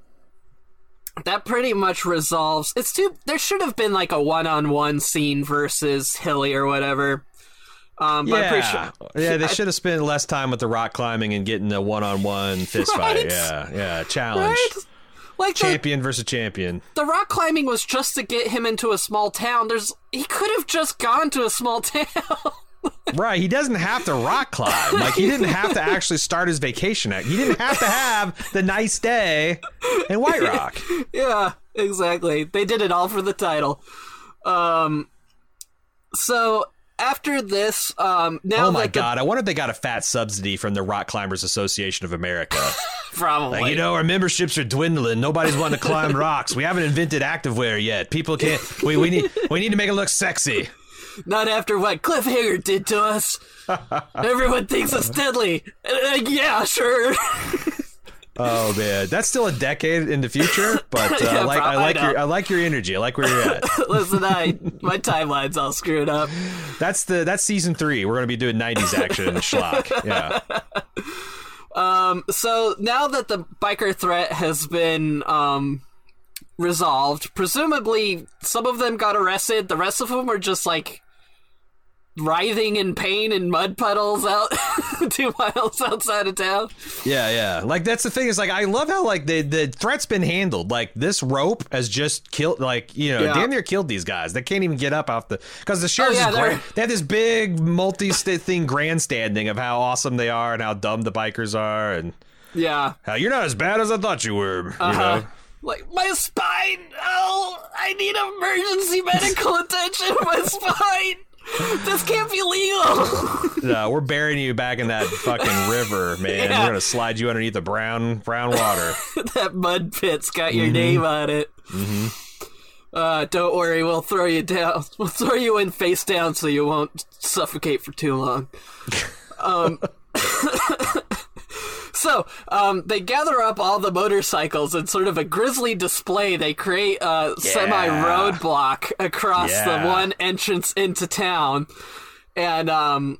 that pretty much resolves. It's too. There should have been like a one-on-one scene versus Hilly or whatever. Um, but I'm pretty Yeah, sure. yeah. They I- should have spent less time with the rock climbing and getting a one-on-one fist Right? fight. Yeah, yeah. Challenge. Right? Like the, Champion versus champion. the rock climbing was just to get him into a small town. There's he could have just gone to a small town. Right. He doesn't have to rock climb. Like he didn't have to actually start his vacation. Act. He didn't have to have the nice day in White Rock. yeah, exactly. They did it all for the title. Um, so after this, um, now Oh my the- god! I wonder if they got a fat subsidy from the Rock Climbers Association of America. probably Like, you know, our memberships are dwindling. Nobody's wanting to climb rocks. We haven't invented activewear yet. People can't. We, we need we need to make it look sexy. Not after what Cliffhanger did to us. Everyone thinks it's deadly. Uh, yeah, sure. Oh man, that's still a decade in the future. But uh, I Yeah, like I prob- I like your. I like your energy. I like where you're at. Listen, I my timeline's all screwed up. That's the that's season three. We're gonna be doing '90s action schlock. Yeah. Um. So now that the biker threat has been um, resolved, presumably some of them got arrested. The rest of them are just like writhing in pain in mud puddles out two miles outside of town. Yeah, yeah. Like that's the thing is like I love how like the the threat's been handled. Like this rope has just killed like you know Yeah. damn near killed these guys. They can't even get up off the because the sheriff's Oh, yeah, grand, they have this big multi thing grandstanding of how awesome they are and how dumb the bikers are and Yeah. how you're not as bad as I thought you were. You Uh-huh. know. Like my spine. Oh, I need emergency medical attention. My spine. This can't be legal. No, we're burying you back in that fucking river, man. Yeah. We're gonna slide you underneath the brown brown water. that mud pit's got your Mm-hmm. name on it. Uh, don't worry, we'll throw you down. We'll throw you in face down so you won't suffocate for too long. Um, so um, they gather up all the motorcycles in sort of a grisly display. They create a semi roadblock across Yeah. the one entrance into town, and um,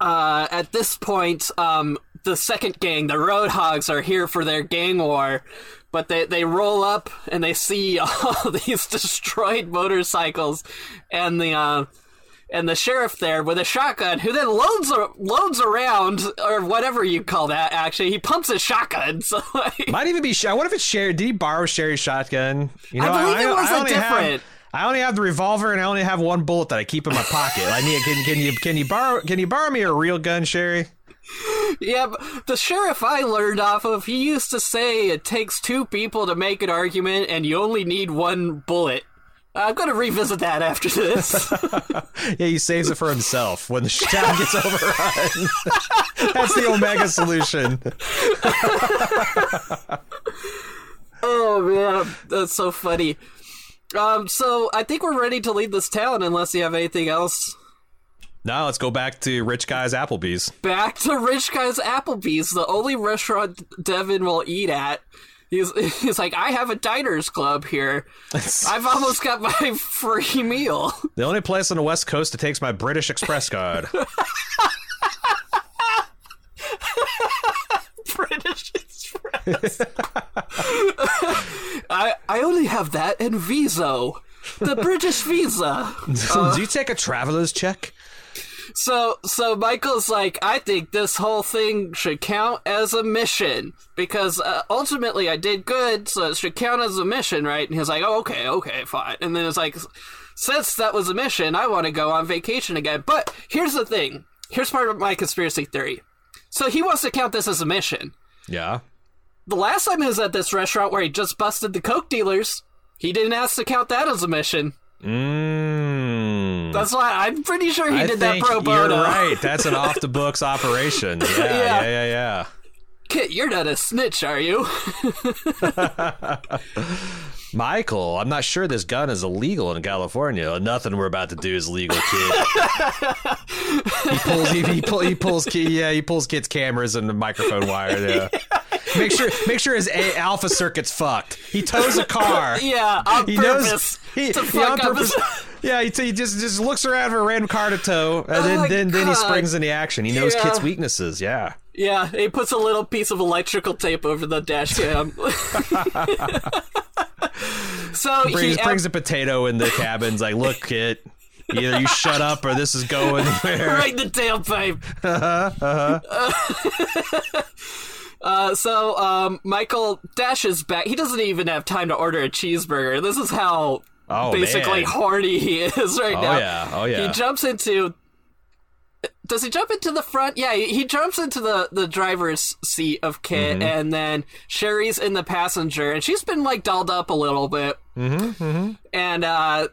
uh, at this point, um, the second gang, the Roadhogs, are here for their gang war. But they, they roll up and they see all these destroyed motorcycles and the uh, and the sheriff there with a shotgun, who then loads loads around or whatever you call that. Actually, he pumps his shotgun. So like, Might even be. Sh- What if it's Sherry? Did he borrow Sherry's shotgun? You I believe it was a only have- different- I only have the revolver, and I only have one bullet that I keep in my pocket. I need. Can, can you can you borrow can you borrow me a real gun, Sherry? yeah, the sheriff I learned off of, he used to say it takes two people to make an argument, and you only need one bullet. I'm gonna revisit that after this. Yeah, he saves it for himself when the town gets overrun. That's the Omega solution. oh man, that's so funny. Um, so I think we're ready to leave this town, unless you have anything else. Now let's go back to Rich Guy's Applebee's. back to Rich Guy's Applebee's, the only restaurant Devon will eat at. He's, he's like, I have a diners club here. I've almost got my free meal. The only place on the West Coast that takes my British Express card. British Express. I I only have that and Viso, the British Visa. Do uh, you take a traveler's check? So so Michael's like, I think this whole thing should count as a mission because uh, ultimately I did good, so it should count as a mission, right? And he's like, oh, okay, okay, fine. And then it's like, since that was a mission, I want to go on vacation again. But here's the thing. Here's part of my conspiracy theory. So he wants to count this as a mission. Yeah. The last time he was at this restaurant where he just busted the coke dealers, he didn't ask to count that as a mission. Mmm. That's why I'm pretty sure he I did that pro bono. You're right. That's an off the books operation. Yeah, Yeah. yeah, yeah, yeah. Kit, you're not a snitch, are you? Michael, I'm not sure this gun is illegal in California. Nothing we're about to do is legal, kid. he pulls, he, he, pull, he pulls, yeah, he pulls Kit's cameras and the microphone wire. Yeah. Make sure, make sure his a- alpha circuit's fucked. He tows a car. yeah, on He purpose. knows. He, to fuck on up purpose. his- Yeah, he, he just just looks around for a random car to tow, and Oh then my then, then he springs into action. He knows Yeah. Kit's weaknesses. Yeah. Yeah, he puts a little piece of electrical tape over the dash cam. so brings he brings a potato in the cabin. cabin's like, look, Kit, either you shut up or this is going where. right the tailpipe. Uh, so um, Michael dashes back. He doesn't even have time to order a cheeseburger. This is how Oh, basically man. horny he is right Oh, now. yeah. Oh, yeah. He jumps into. Does he jump into the front? Yeah, he, he jumps into the, the driver's seat of Kit, Mm-hmm. and then Sherry's in the passenger, and she's been like dolled up a little bit. Mm-hmm, And uh,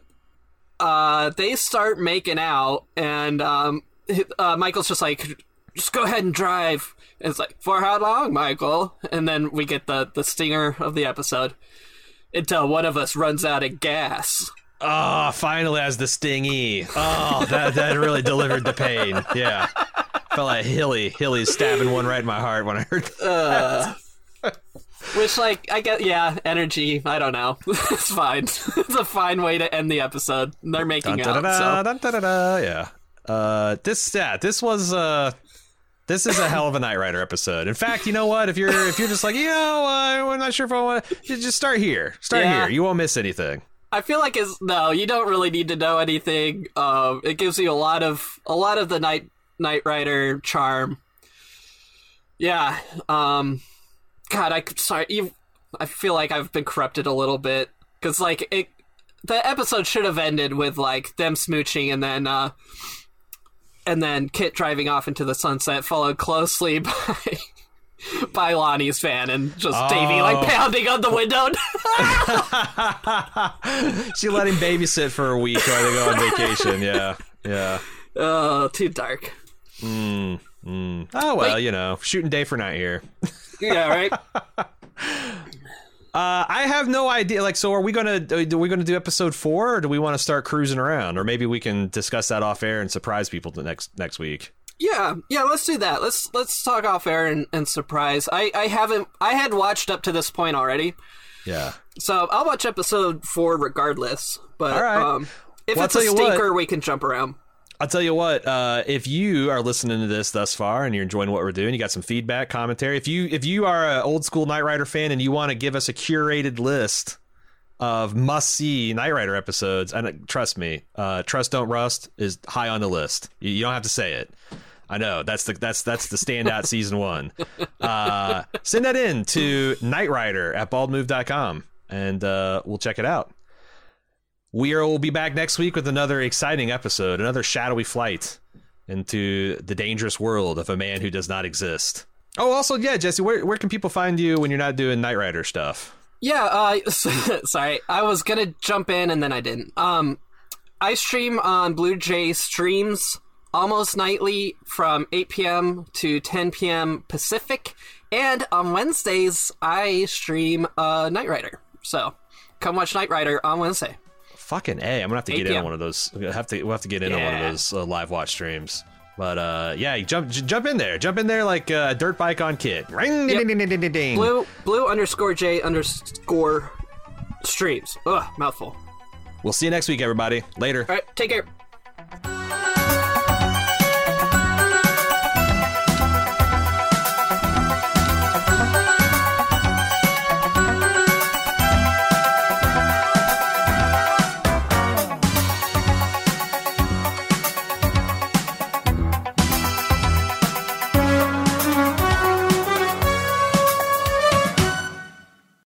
uh, they start making out, and um, uh, Michael's just like, just go ahead and drive. And it's like, for how long, Michael? And then we get the, the stinger of the episode until one of us runs out of gas. Oh, finally has the stingy. Oh, that that really delivered the pain. Yeah. Felt like Hilly. Hilly stabbing one right in my heart when I heard that. Which, like, I get, yeah, energy. I don't know. it's fine. it's a fine way to end the episode. They're making Dun, out. So. dun, da, da, da. Yeah. Uh, this yeah, this was uh, this is a hell of a Knight Rider episode. In fact, you know what? If you're if you're just like you know, uh, I'm not sure if I want to, just start here. Start Yeah. here. You won't miss anything. I feel like it's no, you don't really need to know anything. Um, it gives you a lot of a lot of the night Knight Rider charm. Yeah. Um, God, I sorry. You, I feel like I've been corrupted a little bit because like it, the episode should have ended with like them smooching and then uh, and then Kit driving off into the sunset, followed closely by. By Lonnie's fan and just Davy Oh. like pounding on the window. she let him babysit for a week while they go on vacation. Yeah, yeah. oh, too dark. mm Oh well, you know, shooting day for night here. Yeah, right. Uh, I have no idea. Like, so are we gonna are we gonna do episode four, or do we want to start cruising around, or maybe we can discuss that off air and surprise people the next next week? Yeah, yeah, let's do that. Let's let's talk off air and, and surprise. I, I haven't I had watched up to this point already, Yeah. so I'll watch episode four regardless. But right. um, if Well, it's a you what. stinker, we can jump around. I'll tell you what. Uh, if you are listening to this thus far and you're enjoying what we're doing, you got some feedback, commentary. If you if you are an old school Knight Rider fan and you want to give us a curated list of must see Knight Rider episodes. And uh, trust me, uh, Trust Don't Rust is high on the list. You, you don't have to say it. I know that's the that's that's the standout season one. Uh, send that in to Knight Rider at baldmove.com and uh, we'll check it out. We are, will be back next week with another exciting episode, another shadowy flight into the dangerous world of a man who does not exist. Oh, also, yeah, Jesse, where where can people find you when you're not doing Knight Rider stuff? Yeah, uh, sorry, I was gonna jump in and then I didn't. Um, I stream on Blue Jay Streams almost nightly from 8 p.m. to 10 p.m. Pacific, and on Wednesdays I stream uh, Knight Rider. So come watch Knight Rider on Wednesday. Fucking a! I'm gonna have to 8 get in on one of those. We'll have to we'll have to get in on one of those uh, live watch streams. But uh, yeah, jump j- jump in there, jump in there like a uh, dirt bike on Kit. Ring Yep. ding ding ding ding ding. Blue blue underscore J underscore streams. Ugh, mouthful. We'll see you next week, everybody. Later. All right, take care.